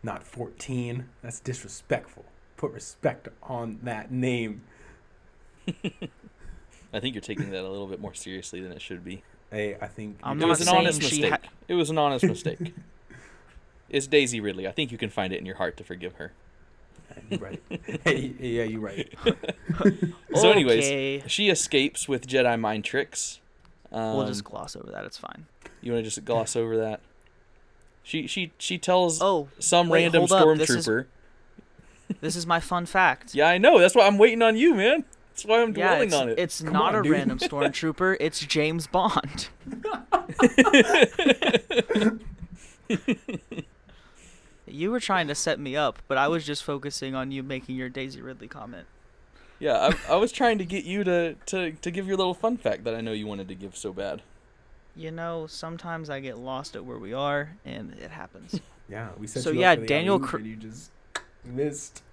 not 14. That's disrespectful. Put respect on that name. I think you're taking that a little bit more seriously than it should be. Hey, I think I'm it was an honest mistake. ha- it was an honest mistake. It's Daisy Ridley. I think you can find it in your heart to forgive her. You're right. hey, yeah, you're right. So, anyways, Okay. she escapes with Jedi mind tricks. Um, we'll just gloss over that. It's fine. You want to just gloss over that? She she she tells Oh, some wait, random hold. This stormtrooper. this is my fun fact. Yeah, I know. That's why I'm waiting on you, man. That's why I'm Yeah, dwelling it's, on it. it's Come not on, a dude. random stormtrooper. It's James Bond. You were trying to set me up, but I was just focusing on you making your Daisy Ridley comment. Yeah, I, I was trying to get you to, to, to give your little fun fact that I know you wanted to give so bad. You know, sometimes I get lost at where we are, and it happens. Yeah, we set So, you yeah, up for the Daniel alley-oop Cr- and you just missed.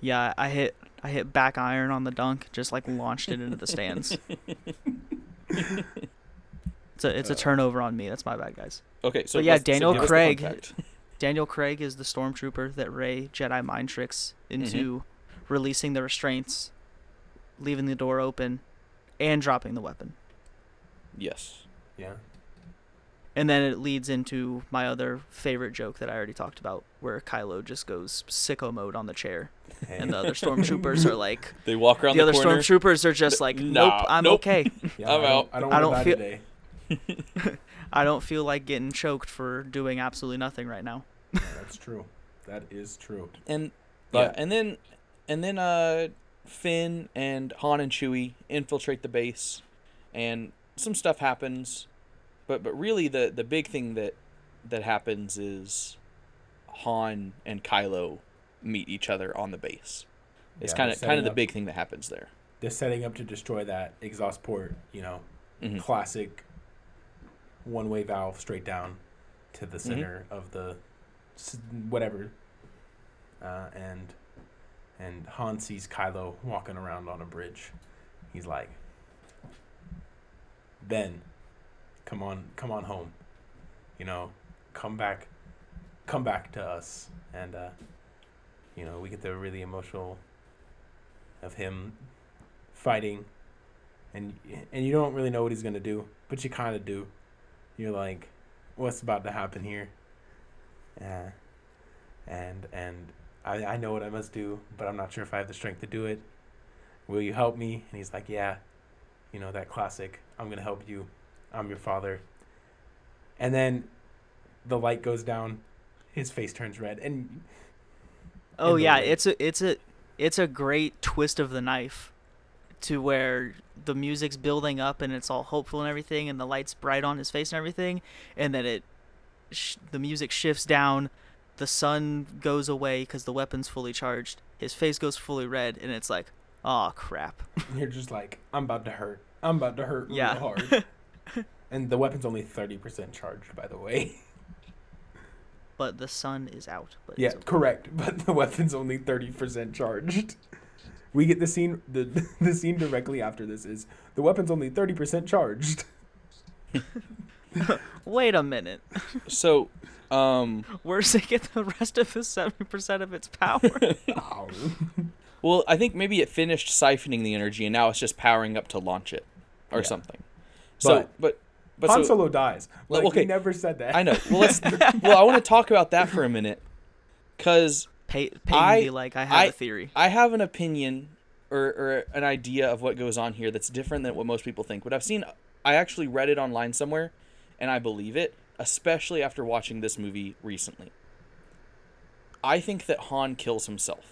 yeah, I hit I hit back iron on the dunk, just like launched it into the stands. It's a it's a Uh, turnover on me. That's my bad, guys. Okay, so But yeah, let's- so Daniel give us the fun Craig- fact. Daniel Craig is the stormtrooper that Rey Jedi mind tricks into mm-hmm. releasing the restraints, leaving the door open, and dropping the weapon. Yes. Yeah. And then it leads into my other favorite joke that I already talked about, where Kylo just goes sicko mode on the chair, and the other stormtroopers are like, They walk around the the, other corner. stormtroopers are just like, nope, Nah, I'm nope. okay. Yeah, I'm I don't, out. I don't, I don't feel- today. I don't feel like getting choked for doing absolutely nothing right now. Yeah, that's true. That is true. and But- yeah, and then and then uh Finn and Han and Chewie infiltrate the base and some stuff happens. But but really the the big thing that that happens is Han and Kylo meet each other on the base. It's Yeah, kind of kind of the big thing that happens there. They're setting up to destroy that exhaust port. You know, Mhm. classic one-way valve straight down to the center of the whatever. Uh, and and Han sees Kylo walking around on a bridge. He's like, Ben, come on, come on home. You know, come back, come back to us. And uh, you know, we get the really emotional of him fighting and and you don't really know what he's gonna do, but you kind of do. You're like, what's about to happen here? Uh, and and I I know what I must do, but I'm not sure if I have the strength to do it. Will you help me? And he's like, yeah. You know that classic. I'm gonna help you. I'm your father. And then the light goes down. His face turns red, and Oh the yeah, it's a it's a it's a great twist of the knife to where the music's building up and it's all hopeful and everything and the lights bright on his face and everything and then it sh- the music shifts down the sun goes away cuz the weapon's fully charged his face goes fully red and it's like oh crap you're just like, I'm about to hurt. I'm about to hurt real Yeah. hard. and the weapon's only thirty percent charged, by the way. but the sun is out. But Yeah, okay. correct. But the weapon's only thirty percent charged. We get the scene. the The scene directly after this is the weapon's only thirty percent charged. Wait a minute. So, um, Where's it get the rest of the seventy percent of its power? Ow. well, I think maybe it finished siphoning the energy and now it's just powering up to launch it or Yeah. something. So, but but Han so, Solo dies. Well, Like, okay. we never said that. I know. Well, let's. well, I want to talk about that for a minute, because Pay, Peyton I- be like, I have I- a theory. I have an opinion or, or an idea of what goes on here that's different than what most people think. But I've seen, I actually read it online somewhere, and I believe it, especially after watching this movie recently. I think that Han kills himself,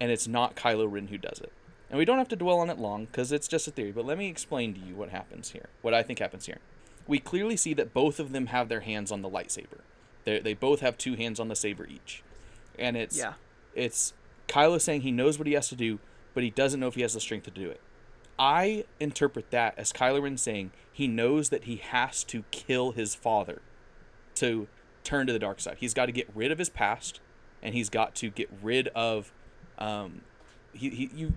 and it's not Kylo Ren who does it. And we don't have to dwell on it long because it's just a theory. But let me explain to you what happens here. What I think happens here. We clearly see that both of them have their hands on the lightsaber. They they both have two hands on the saber each, and it's yeah. it's Kylo saying he knows what he has to do, but he doesn't know if he has the strength to do it. I interpret that as Kylo Ren saying he knows that he has to kill his father to turn to the dark side. He's got to get rid of his past, and he's got to get rid of. Um, he, he you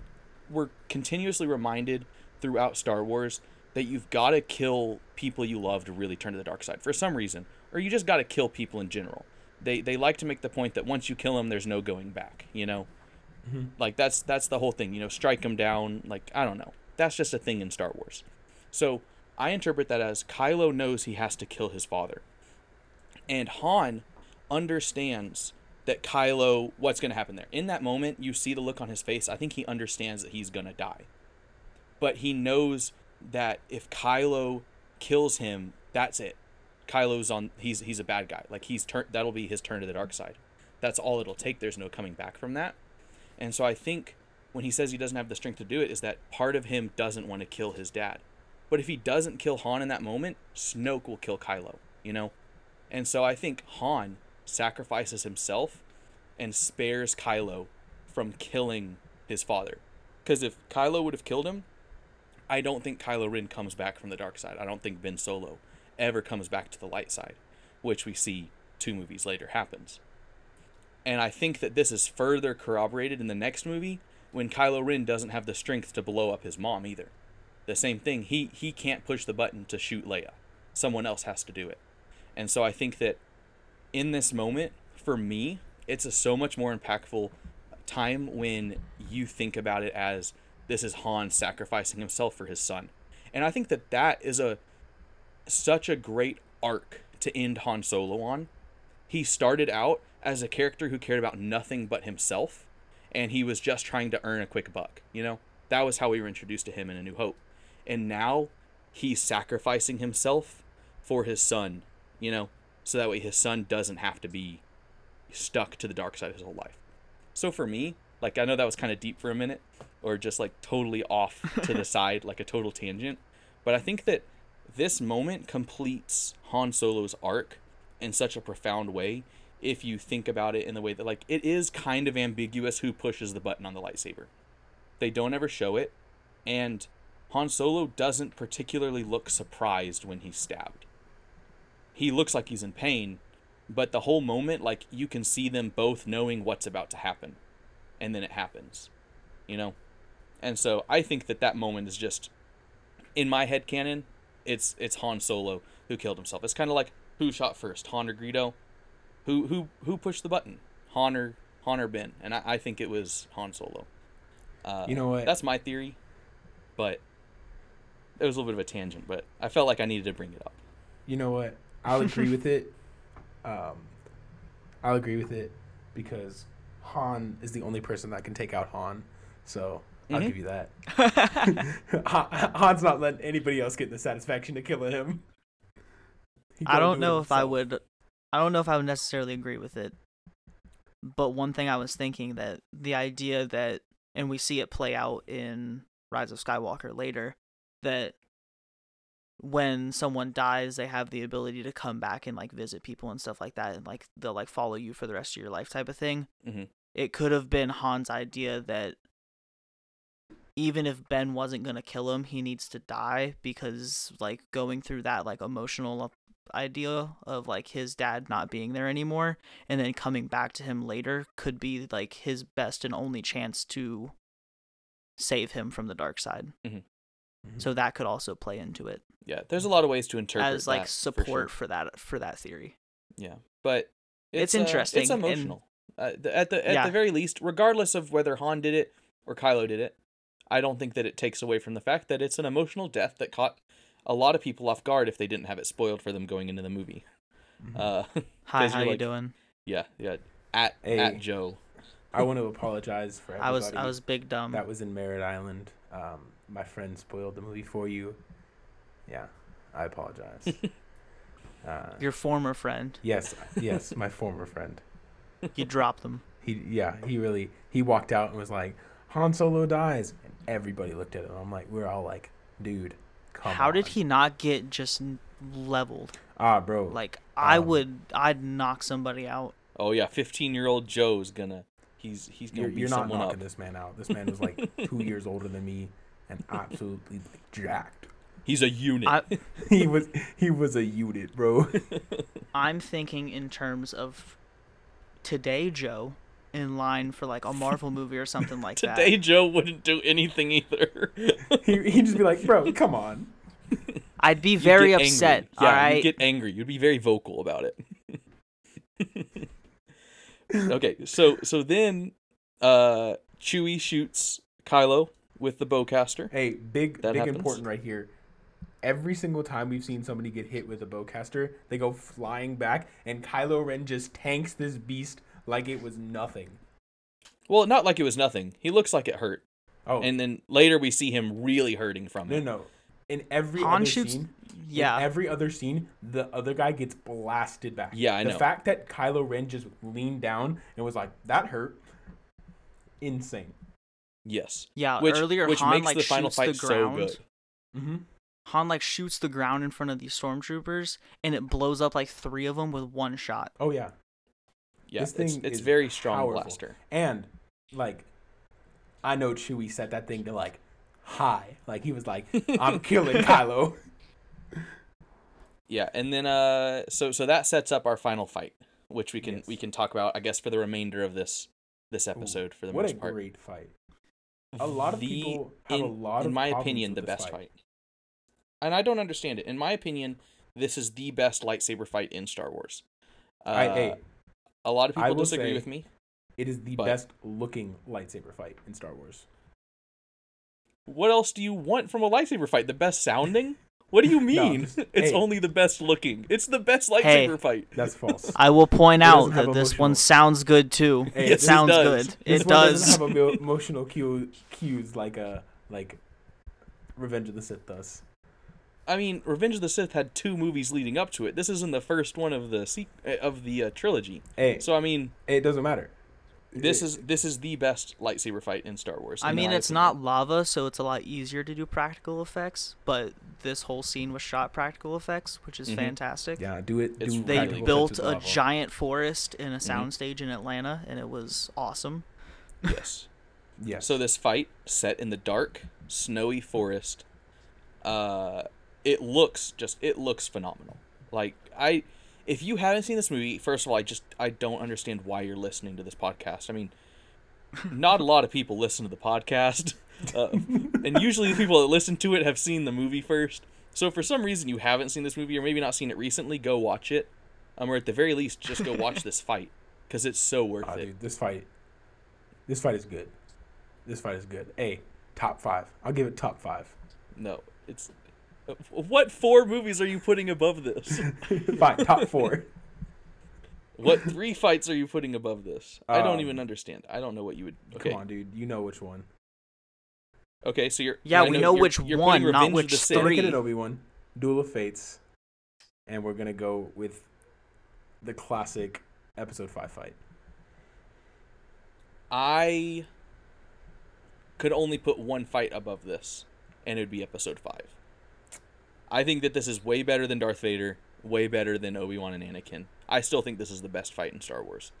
were continuously reminded throughout Star Wars that you've got to kill people you love to really turn to the dark side for some reason, or you just got to kill people in general. They they like to make the point that once you kill them, there's no going back. You know, mm-hmm. like that's that's the whole thing. You know, strike them down. Like I don't know. That's just a thing in Star Wars. So I interpret that as Kylo knows he has to kill his father, and Han understands that Kylo what's going to happen there. In that moment, you see the look on his face. I think he understands that he's going to die. But he knows that if Kylo kills him, that's it. Kylo's on he's he's a bad guy. Like he's turn that'll be his turn to the dark side. That's all it'll take. There's no coming back from that. And so I think when he says he doesn't have the strength to do it is that part of him doesn't want to kill his dad. But if he doesn't kill Han in that moment, Snoke will kill Kylo, you know? And so I think Han sacrifices himself and spares Kylo from killing his father. Because if Kylo would have killed him, I don't think Kylo Ren comes back from the dark side. I don't think Ben Solo ever comes back to the light side, which we see two movies later happens. And I think that this is further corroborated in the next movie when Kylo Ren doesn't have the strength to blow up his mom either. The same thing, he he can't push the button to shoot Leia. Someone else has to do it. And so I think that in this moment, for me, it's a so much more impactful time when you think about it as this is Han sacrificing himself for his son. And I think that that is a such a great arc to end Han Solo on. He started out as a character who cared about nothing but himself and he was just trying to earn a quick buck, you know? That was how we were introduced to him in A New Hope. And now he's sacrificing himself for his son, you know, so that way his son doesn't have to be stuck to the dark side his whole life. So for me, like I know that was kind of deep for a minute or just like totally off to the side like a total tangent, but I think that this moment completes Han Solo's arc in such a profound way if you think about it in the way that like it is kind of ambiguous who pushes the button on the lightsaber. They don't ever show it and Han Solo doesn't particularly look surprised when he's stabbed. He looks like he's in pain, but the whole moment like you can see them both knowing what's about to happen and then it happens. You know? And so I think that that moment is just in my head canon, it's it's Han Solo who killed himself. It's kind of like who shot first, Han or Greedo? Who who who pushed the button? Han or Han or Ben? And I, I think it was Han Solo. Uh, You know what? That's my theory, but it was a little bit of a tangent. But I felt like I needed to bring it up. You know what? I'll agree with it. Um, I'll agree with it because Han is the only person that can take out Han. So I'll Mhm. give you that. Han's not letting anybody else get the satisfaction of killing him. I don't do know if I would. I don't know if I would necessarily agree with it. But one thing I was thinking that the idea that, and we see it play out in Rise of Skywalker later, that when someone dies, they have the ability to come back and like visit people and stuff like that, and like they'll like follow you for the rest of your life type of thing. Mhm. It could have been Han's idea that even if Ben wasn't gonna kill him, he needs to die because like going through that like emotional idea of like his dad not being there anymore and then coming back to him later could be like his best and only chance to save him from the dark side. Mhm. Mhm. So that could also play into it Yeah, there's a lot of ways to interpret as like that, for support sure. for, that for that theory. Yeah, but It's uh, interesting, it's and- emotional. Uh, at the at Yeah. the very least, regardless of whether Han did it or Kylo did it, I don't think that it takes away from the fact that it's an emotional death that caught a lot of people off guard if they didn't have it spoiled for them going into the movie. Mhm. Uh, Hi, 'Cause how you're you doing? yeah, yeah. At Hey. at Joe. I want to apologize for everybody I was I was big dumb. that was in Merritt Island. Um, my friend spoiled the movie for you. Yeah, I apologize. uh, Your former friend. yes, yes, my former friend. You dropped them. He yeah, he really he walked out and was like, Han Solo dies, and everybody looked at him. I'm like, we're all like, dude, come How did he not get just leveled? Ah, bro. Like I Um, would I'd knock somebody out. Oh yeah, fifteen year old Joe's gonna he's he's gonna you're, beat you're not someone knocking up. this man out. This man was like two years older than me and absolutely like, jacked. He's a unit. I, He was he was a unit, bro. I'm thinking in terms of today, Joe, in line for like a Marvel movie or something like Today that. Today, Joe wouldn't do anything either. he he'd just be like, bro, come on. I'd be You'd very upset. Angry. Yeah, all right. you'd get angry. You'd be very vocal about it. okay, so so then uh Chewie shoots Kylo with the bowcaster. Hey, big That big happens. important right here. Every single time we've seen somebody get hit with a bowcaster, they go flying back, and Kylo Ren just tanks this beast like it was nothing. Well, not like it was nothing. He looks like it hurt. Oh, And then later we see him really hurting from no, it. no. No. In every Han other shoots. scene, Yeah. in every other scene, the other guy gets blasted back. Yeah, I the know. fact that Kylo Ren just leaned down and was like, "That hurt," insane. Yes. yeah. Which earlier, which Han makes like the final shoots fight the so good. Mm-hmm. Han like shoots the ground in front of these stormtroopers, and it blows up like three of them with one shot. Oh yeah, Yeah, This it's thing it's is very strong powerful. blaster. and like, I know Chewie set that thing to like high. Like he was like, "I'm killing Kylo." Yeah, and then uh so so that sets up our final fight, which we can Yes. we can talk about I guess for the remainder of this this episode for the what a most part. great fight! A lot of The- people have in, a lot in my opinion the best fight. And I don't understand it. In my opinion, this is the best lightsaber fight in Star Wars. Uh, I, hey, a lot of people disagree with me. it is the but- best looking lightsaber fight in Star Wars. What else do you want from a lightsaber fight? The best sounding? What do you mean? just- it's hey. only the best looking. It's the best Hey. lightsaber fight. That's false. I will point out that this one sounds good too. Hey, it Yes, sounds does. good. This It one does. doesn't have emotional cue, cues like a like Revenge of the Sith does. I mean, Revenge of the Sith had two movies leading up to it. This isn't the first one of the se- uh, of the uh, trilogy. Hey, So I mean, it doesn't matter. this It- is this is the best lightsaber fight in Star Wars. I mean, it's not lava, so it's a lot easier to do practical effects. But this whole scene was shot practical effects, which is Mhm. fantastic. yeah. Do it. Do They practical practical built a lava. giant forest in a Mhm. soundstage in Atlanta, and it was awesome. yes. Yes. So this fight set in the dark, snowy forest. Uh, it looks just it looks phenomenal. Like I, if you haven't seen this movie, first of all, I just I don't understand why you're listening to this podcast. I mean, not a lot of people listen to the podcast, uh, and usually the people that listen to it have seen the movie first. So if for some reason you haven't seen this movie or maybe not seen it recently, go watch it. Um, or at the very least, just go watch this fight because it's so worth Ah, it. dude, this fight, this fight is good. This fight is good. A top five. I'll give it top five. No, it's uh, what four movies are you putting above this? Fine, top four. What three fights are you putting above this? I don't Um, even understand. I don't know what you would. Okay, Come on, dude. You know which one. okay, so you're. Yeah, I we know you're- which you're one, not which the three. Anakin and Obi Wan, Duel of Fates, and we're gonna go with the classic Episode Five fight. I could only put one fight above this, and it would be Episode Five. I think that this is way better than Darth Vader, way better than Obi Wan and Anakin. I still think this is the best fight in Star Wars,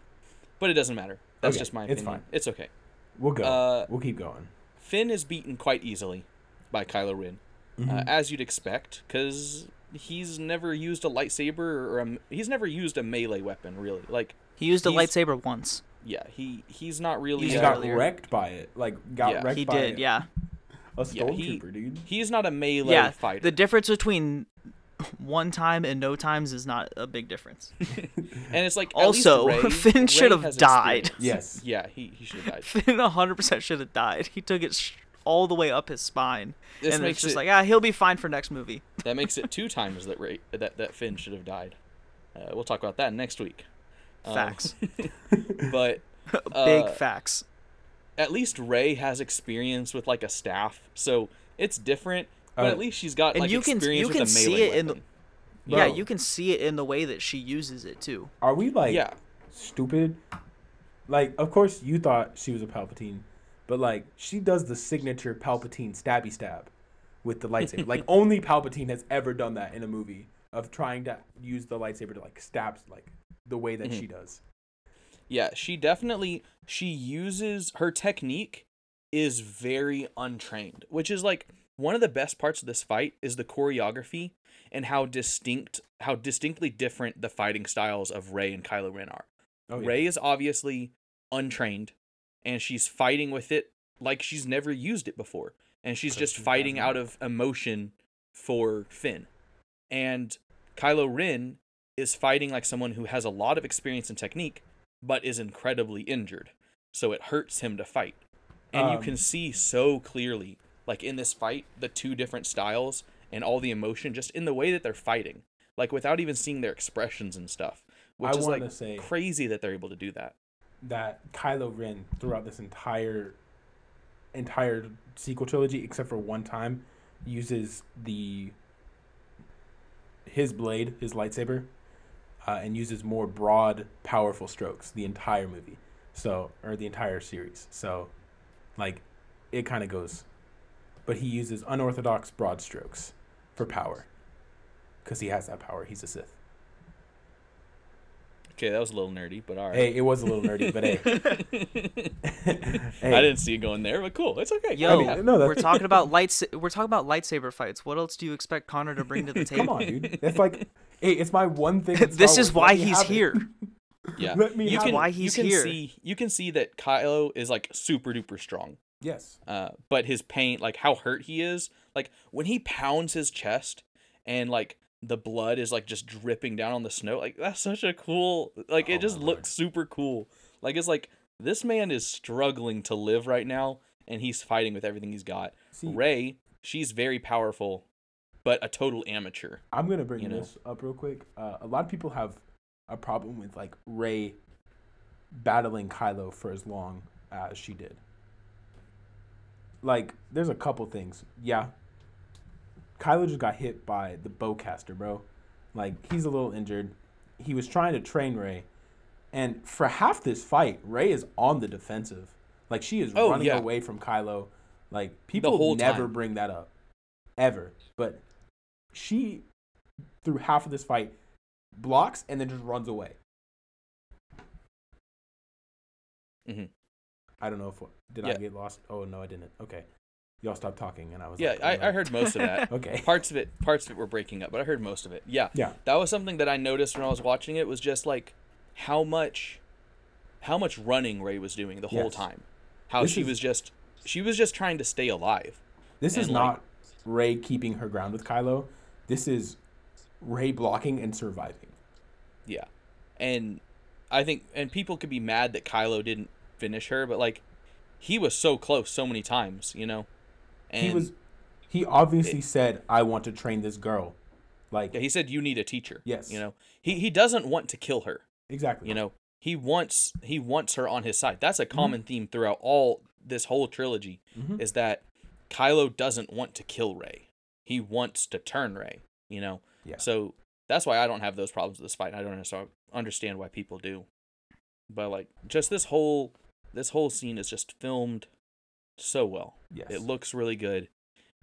but it doesn't matter. That's Okay, just my opinion. it's opinion. fine. It's okay. We'll go. Uh, we'll keep going. Finn is beaten quite easily by Kylo Ren. uh, Mhm. as you'd expect, because he's never used a lightsaber or a, he's never used a melee weapon really. Like He used a lightsaber once. yeah, he he's not really He Yeah. got earlier. wrecked by it. Like got Yeah. wrecked He by did, yeah. A Yeah, he- stormtrooper, dude. he's not a melee Yeah. fighter. The difference between one time and no times is not a big difference. and it's like Also, Rey- Finn should have died. Yes. Yeah, he, he should have died. Finn 100% should have died. He took it sh- all the way up his spine. This and makes it's just it like, ah, he'll be fine for next movie. that makes it two times that Rey, that that Finn should have died. Uh, we'll talk about that next week. Um, Facts. but Big uh, facts. At least Rey has experience with like a staff, so it's different. But Uh, at least she's got and like you can- experience you with can a see melee it in the- weapon. Yeah, you can see it in the way that she uses it too. Are we like yeah, stupid? Like, of course you thought she was a Palpatine, but like she does the signature Palpatine stabby stab with the lightsaber. like only Palpatine has ever done that in a movie of trying to use the lightsaber to like stab like the way that Mhm. she does. Yeah, she definitely she uses her technique is very untrained, which is like one of the best parts of this fight is the choreography and how distinct how distinctly different the fighting styles of Rey and Kylo Ren are. Oh, yeah. Rey is obviously untrained and she's fighting with it like she's never used it before. And she's just fighting out of emotion for Finn. And Kylo Ren is fighting like someone who has a lot of experience and technique, but is incredibly injured. So it hurts him to fight. And you Um, can see so clearly, like in this fight, the two different styles and all the emotion just in the way that they're fighting. Like without even seeing their expressions and stuff. Which I is like say crazy that they're able to do that. that Kylo Ren throughout this entire entire sequel trilogy, except for one time, uses the his blade, his lightsaber, uh, and uses more broad, powerful strokes the entire movie. So or the entire series. So, like, it kind of goes, but he uses unorthodox broad strokes for power, because he has that power. He's a Sith. Okay, that was a little nerdy, but all right. Hey, it was a little nerdy, but hey, hey. I didn't see it going there, but cool. It's okay. Yo, mean, no, we're talking about lights. We're talking about lightsaber fights. What else do you expect Connor to bring to the table? Come on, dude. That's like, hey, it's my one thing. this is why he's have it. here. yeah. Let me you can. Why he's you can here. see you can see that Kylo is like super duper strong. Yes. Uh, but his pain, like how hurt he is, like when he pounds his chest and like the blood is like just dripping down on the snow, like that's such a cool, like Oh it just looks super cool. Like it's like this man is struggling to live right now, and he's fighting with everything he's got. See, Rey, she's very powerful, but a total amateur. I'm gonna bring you know. this up real quick. Uh, a lot of people have a problem with like Rey battling Kylo for as long as she did. Like, there's a couple things. Yeah, Kylo just got hit by the bowcaster, bro. Like, he's a little injured. He was trying to train Rey, and for half this fight, Rey is on the defensive. Like, she is Oh, running yeah. away from Kylo. Like, people never time. bring that up, ever. But she, through half of this fight, blocks and then just runs away. Mhm. I don't know if did I get lost. Oh no, I didn't. Okay, y'all stopped talking, and I was Yeah, like, I, oh, I heard most of that. Okay. parts of it parts of it were breaking up but i heard most of it yeah Yeah. that was something that i noticed when i was watching it was just like how much how much running rey was doing the whole Yes. time how This she is- was just she was just trying to stay alive This is like- not Rey keeping her ground with Kylo. This is Rey blocking and surviving. yeah and i think and people could be mad that kylo didn't finish her but like he was so close so many times you know and he was. He obviously said, "I want to train this girl." Like yeah, he said you need a teacher Yes. you know he he doesn't want to kill her exactly. you know he wants he wants her on his side that's a Mm-hmm. common theme throughout all this whole trilogy Mhm. is that kylo doesn't want to kill rey he wants to turn rey you know Yeah. so that's why i don't have those problems with this fight i don't understand why people do but like just this whole this whole scene is just filmed so well. Yes. it looks really good.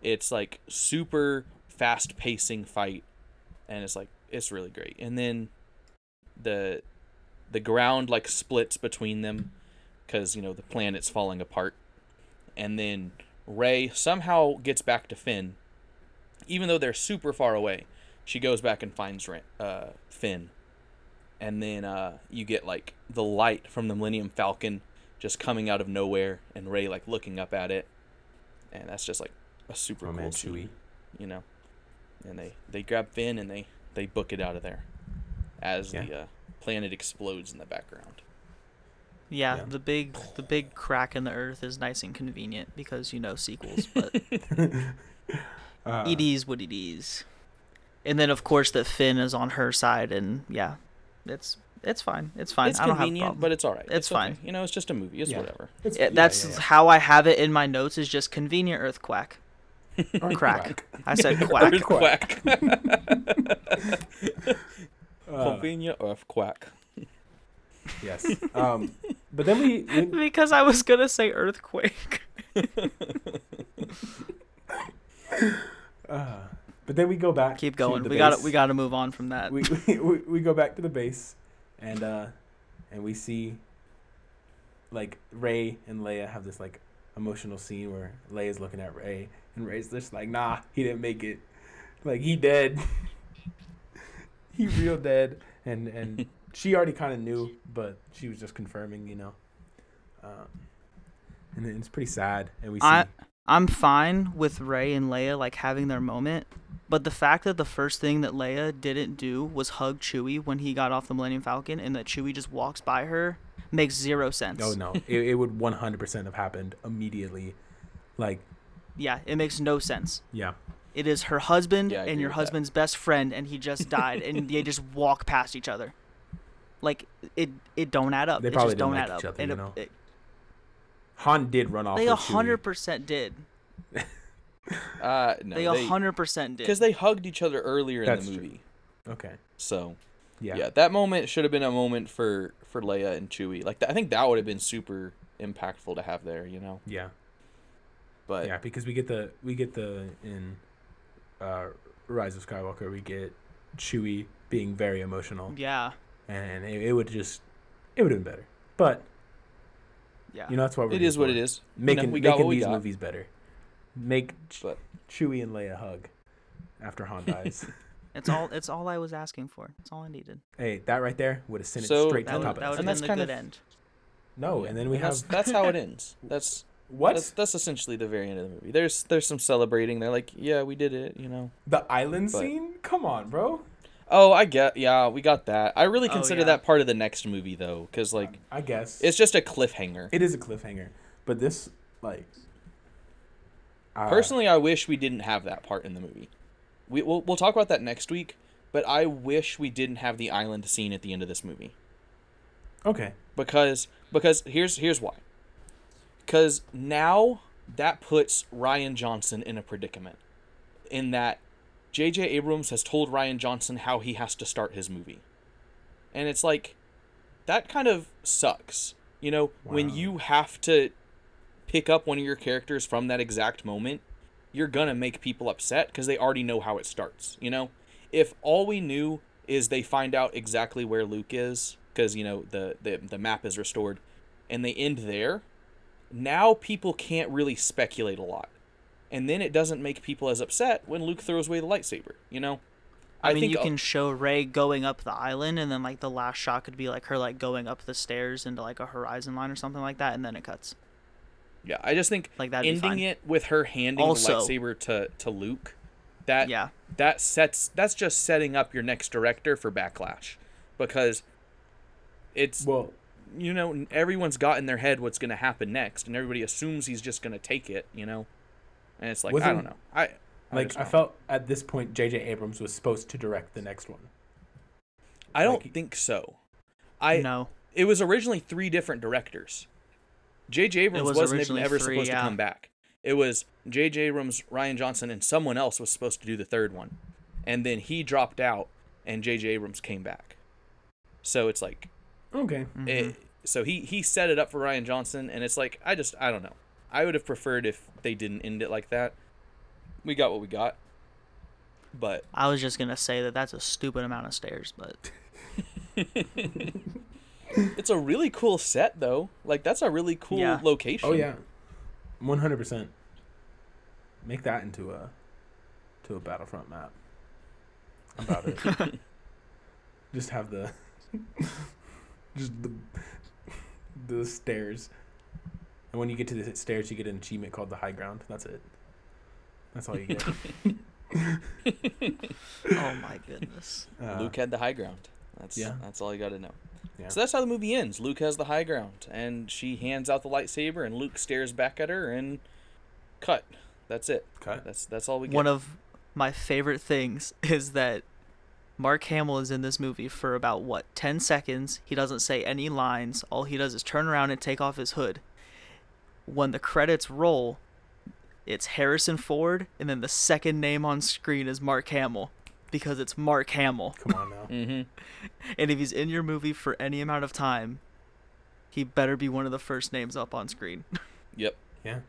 It's like super fast pacing fight and it's like it's really great. And then the the ground like splits between them because you know the planet's falling apart. And then rey somehow gets back to finn. Even though they're super far away she goes back and finds uh, Finn, and then uh, you get like the light from the Millennium Falcon just coming out of nowhere, and Rey like looking up at it, and that's just like a super Oh cool man, scene, you know. And they they grab Finn and they they book it out of there, as Yeah. the uh, planet explodes in the background. Yeah, Yeah. the big the big crack in the earth is nice and convenient because you know sequels, but Uh, it is what it is. And then of course that Finn is on her side, and yeah, it's it's fine. It's fine. it's I don't have a convenient, problem. but it's all right. It's okay. fine. You know, it's just a movie. It's Yeah. whatever. it's- Yeah, yeah, that's yeah, yeah. how I have it in my notes. Is just convenient earthquake. Or crack. I said quack. Earthquake. Uh, Convenient earthquake. yes. Um, but then we, we because I was gonna say earthquake. uh, but then we go back. Keep to going. the We got to we got to move on from that. we, we, we we go back to the base, and uh, and we see like Rey and Leia have this like emotional scene where Leia's looking at Rey, and Rey's just like, "Nah, he didn't make it. Like he dead. he real dead." And and she already kind of knew, but she was just confirming, you know. Um, and it's pretty sad, and we see. I I'm fine with Rey and Leia like having their moment, but the fact that the first thing that Leia didn't do was hug Chewie when he got off the Millennium Falcon, and that Chewie just walks by her makes zero sense. Oh no! it, it would one hundred percent have happened immediately. Like, Yeah, it makes no sense. yeah, It is her husband Yeah, and your with that. husband's best friend, and he just died, and they just walk past each other. Like it, it don't add up. They it probably just didn't don't like add each up. other, and you it- know? it- Han did run off. they with a hundred Chewie. percent did. Uh, no, They a hundred percent did. because they hugged each other earlier in That's the true. movie. Okay. So Yeah. yeah. that moment should have been a moment for for Leia and Chewie. Like th- I think that would have been super impactful to have there. You know, Yeah. but Yeah. Because we get the we get the in uh, Rise of Skywalker we get Chewie being very emotional, yeah, and it, it would just it would have been better. But yeah. you know that's what we're it here is what for. it is. Making we making what we these movies better. Make Ch- But Chewie and Leia hug after Han dies. It's all. It's all I was asking for. It's all I needed. hey, that right there would have sent it straight to the top that would of have And been that's the kind good of- end. No, and then we that's, have that's how it ends. That's what that's that's essentially the very end of the movie. There's there's some celebrating. They're like, yeah, we did it. You know. the island But- scene. Come on, bro. Oh, I get. Yeah, we got that. I really Oh, consider yeah. that part of the next movie though, because like I guess it's just a cliffhanger. It is a cliffhanger, but this like uh, Personally, I wish we didn't have that part in the movie. We we'll, we'll talk about that next week, but I wish we didn't have the island scene at the end of this movie Okay, because because here's here's why. Cuz now that puts Rian Johnson in a predicament in that JJ Abrams has told Rian Johnson how he has to start his movie. And it's like that kind of sucks. You know, when you have to pick up one of your characters from that exact moment, you're going to make people upset because they already know how it starts, you know? If all we knew is they find out exactly where Luke is because, you know, the, the the map is restored and they end there, now people can't really speculate a lot. And then it doesn't make people as upset when Luke throws away the lightsaber, you know? I, mean, think you a- can show Rey going up the island, and then like the last shot could be like her like going up the stairs into like a horizon line or something like that, and then it cuts. Yeah, I just think Like that'd ending it with her handing Also- the lightsaber to to Luke, that Yeah, that sets that's just setting up your next director for backlash, because it's well, you know everyone's got in their head what's going to happen next, and everybody assumes he's just going to take it, you know, and it's like I Wasn't- don't know, I I like just I felt at this point J.J. Abrams was supposed to direct the next one. I don't like- think so. I know it was originally three different directors. J.J. Abrams was wasn't even originally ever three, supposed yeah. to come back. It was J.J. Abrams, Rian Johnson, and someone else was supposed to do the third one, and then he dropped out, and J.J. Abrams came back. So it's like, Okay, Mhm. so he he set it up for Rian Johnson, and it's like I just I don't know. I would have preferred if they didn't end it like that. We got what we got, but I was just gonna say that that's a stupid amount of stairs, but it's a really cool set though. Like that's a really cool Yeah. location. oh yeah, one hundred percent. Make that into a to a Battlefront map. about it. just have the just the the stairs. And when you get to the stairs, you get an achievement called the high ground. That's it. That's all you get. Oh my goodness. Uh, Luke had the high ground. That's yeah. that's all you got to know. Yeah. So that's how the movie ends. Luke has the high ground, and she hands out the lightsaber, and Luke stares back at her, and cut. That's it. cut. That's that's all we get. One of my favorite things is that Mark Hamill is in this movie for about what 10 seconds. He doesn't say any lines. All he does is turn around and take off his hood. When the credits roll, it's Harrison Ford and then the second name on screen is Mark Hamill because it's Mark Hamill. Come on now. mm-hmm. And if he's in your movie for any amount of time, he better be one of the first names up on screen. Yep. Yeah.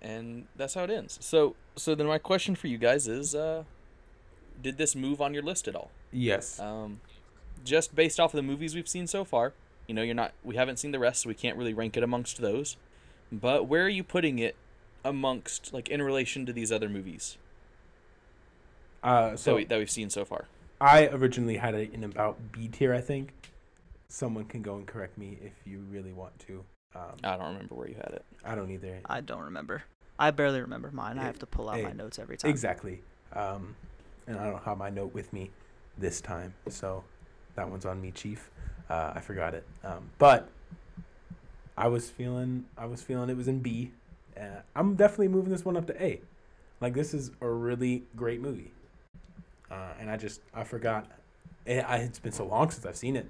And that's how it ends. So so then my question for you guys is, uh, did this move on your list at all? Yes. Um, just based off of the movies we've seen so far, you know, you're not we haven't seen the rest, so we can't really rank it amongst those. But where are you putting it amongst like in relation to these other movies Uh, that, so we, that we've seen so far? I originally had it in about B tier, I think. Someone can go and correct me if you really want to. Um, I don't remember where you had it. I don't either. I don't remember. I barely remember mine. I Eh, have to pull out eh, my notes every time. Exactly. Um, and I don't have my note with me this time, so that one's on me, Chief. Uh, I forgot it. Um, but I was feeling, I was feeling it was in B. Uh, I'm definitely moving this one up to A. Like this is a really great movie, uh, and I just I forgot. It, I, it's been so long since I've seen it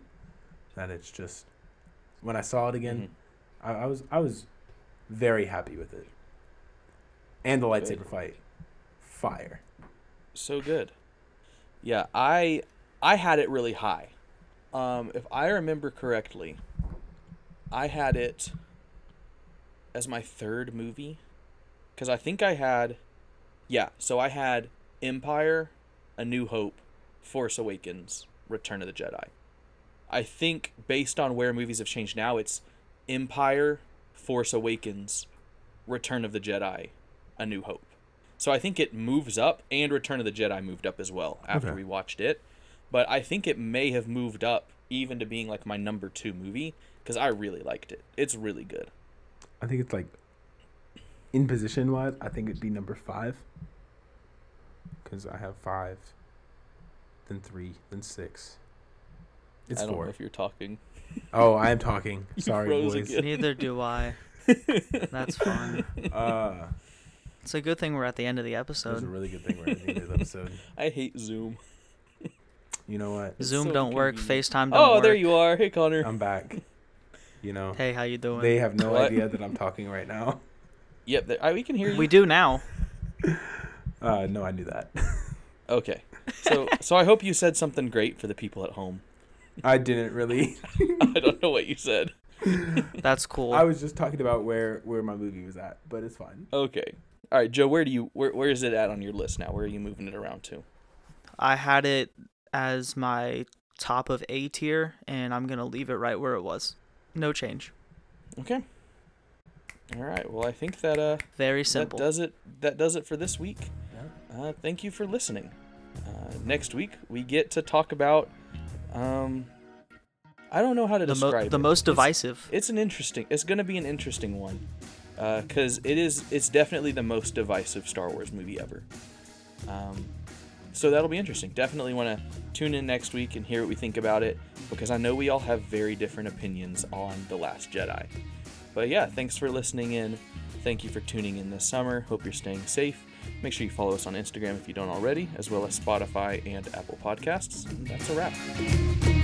that it's just when I saw it again, Mhm. I, I was I was very happy with it. And the lightsaber Good. fight, fire. So good. Yeah, I I had it really high. Um, if I remember correctly, I had it as my third movie because I think I had yeah, so I had Empire, A New Hope, Force Awakens, Return of the Jedi. I think based on where movies have changed now, it's Empire, Force Awakens, Return of the Jedi, A New Hope. So I think it moves up, and Return of the Jedi moved up as well after Okay. we watched it. But I think it may have moved up even to being like my number two movie because I really liked it. It's really good. I think it's like in position wise, I think it'd be number five. Because I have five, then three, then six. It's I don't four. know if you're talking. Oh, I am talking. Sorry, boys. again. Neither do I. That's fine. Uh, It's a good thing we're at the end of the episode. It's a really good thing we're at the end of the episode. I hate Zoom. You know what? It's Zoom so don't work. inconvenient. FaceTime don't Oh, work. Oh, there you are. Hey, Connor. I'm back. You know, Hey, how you doing? they have no What? idea that I'm talking right now. yep, I, we can hear you. we do now. Uh, no, I knew that. Okay. So, so I hope you said something great for the people at home. I didn't really. I don't know what you said. That's cool. I was just talking about where where my movie was at, but it's fine. Okay. All right, Joe. Where do you where where is it at on your list now? Where are you moving it around to? I had it as my top of A tier, and I'm gonna leave it right where it was. No change. Okay. All right. Well, I think that uh Very simple. that does it. That does it for this week. Yeah. Uh, thank you for listening. Uh, next week we get to talk about um I don't know how to the, mo- the it. most It's- divisive. It's an interesting. It's going to be an interesting one, Uh. because it is. It's definitely the most divisive Star Wars movie ever. Um, so that'll be interesting. Definitely want to tune in next week and hear what we think about it, because I know we all have very different opinions on the Last Jedi. But yeah, thanks for listening in. Thank you for tuning in this summer. Hope you're staying safe. Make sure you follow us on Instagram if you don't already, as well as Spotify and Apple Podcasts. And that's a wrap.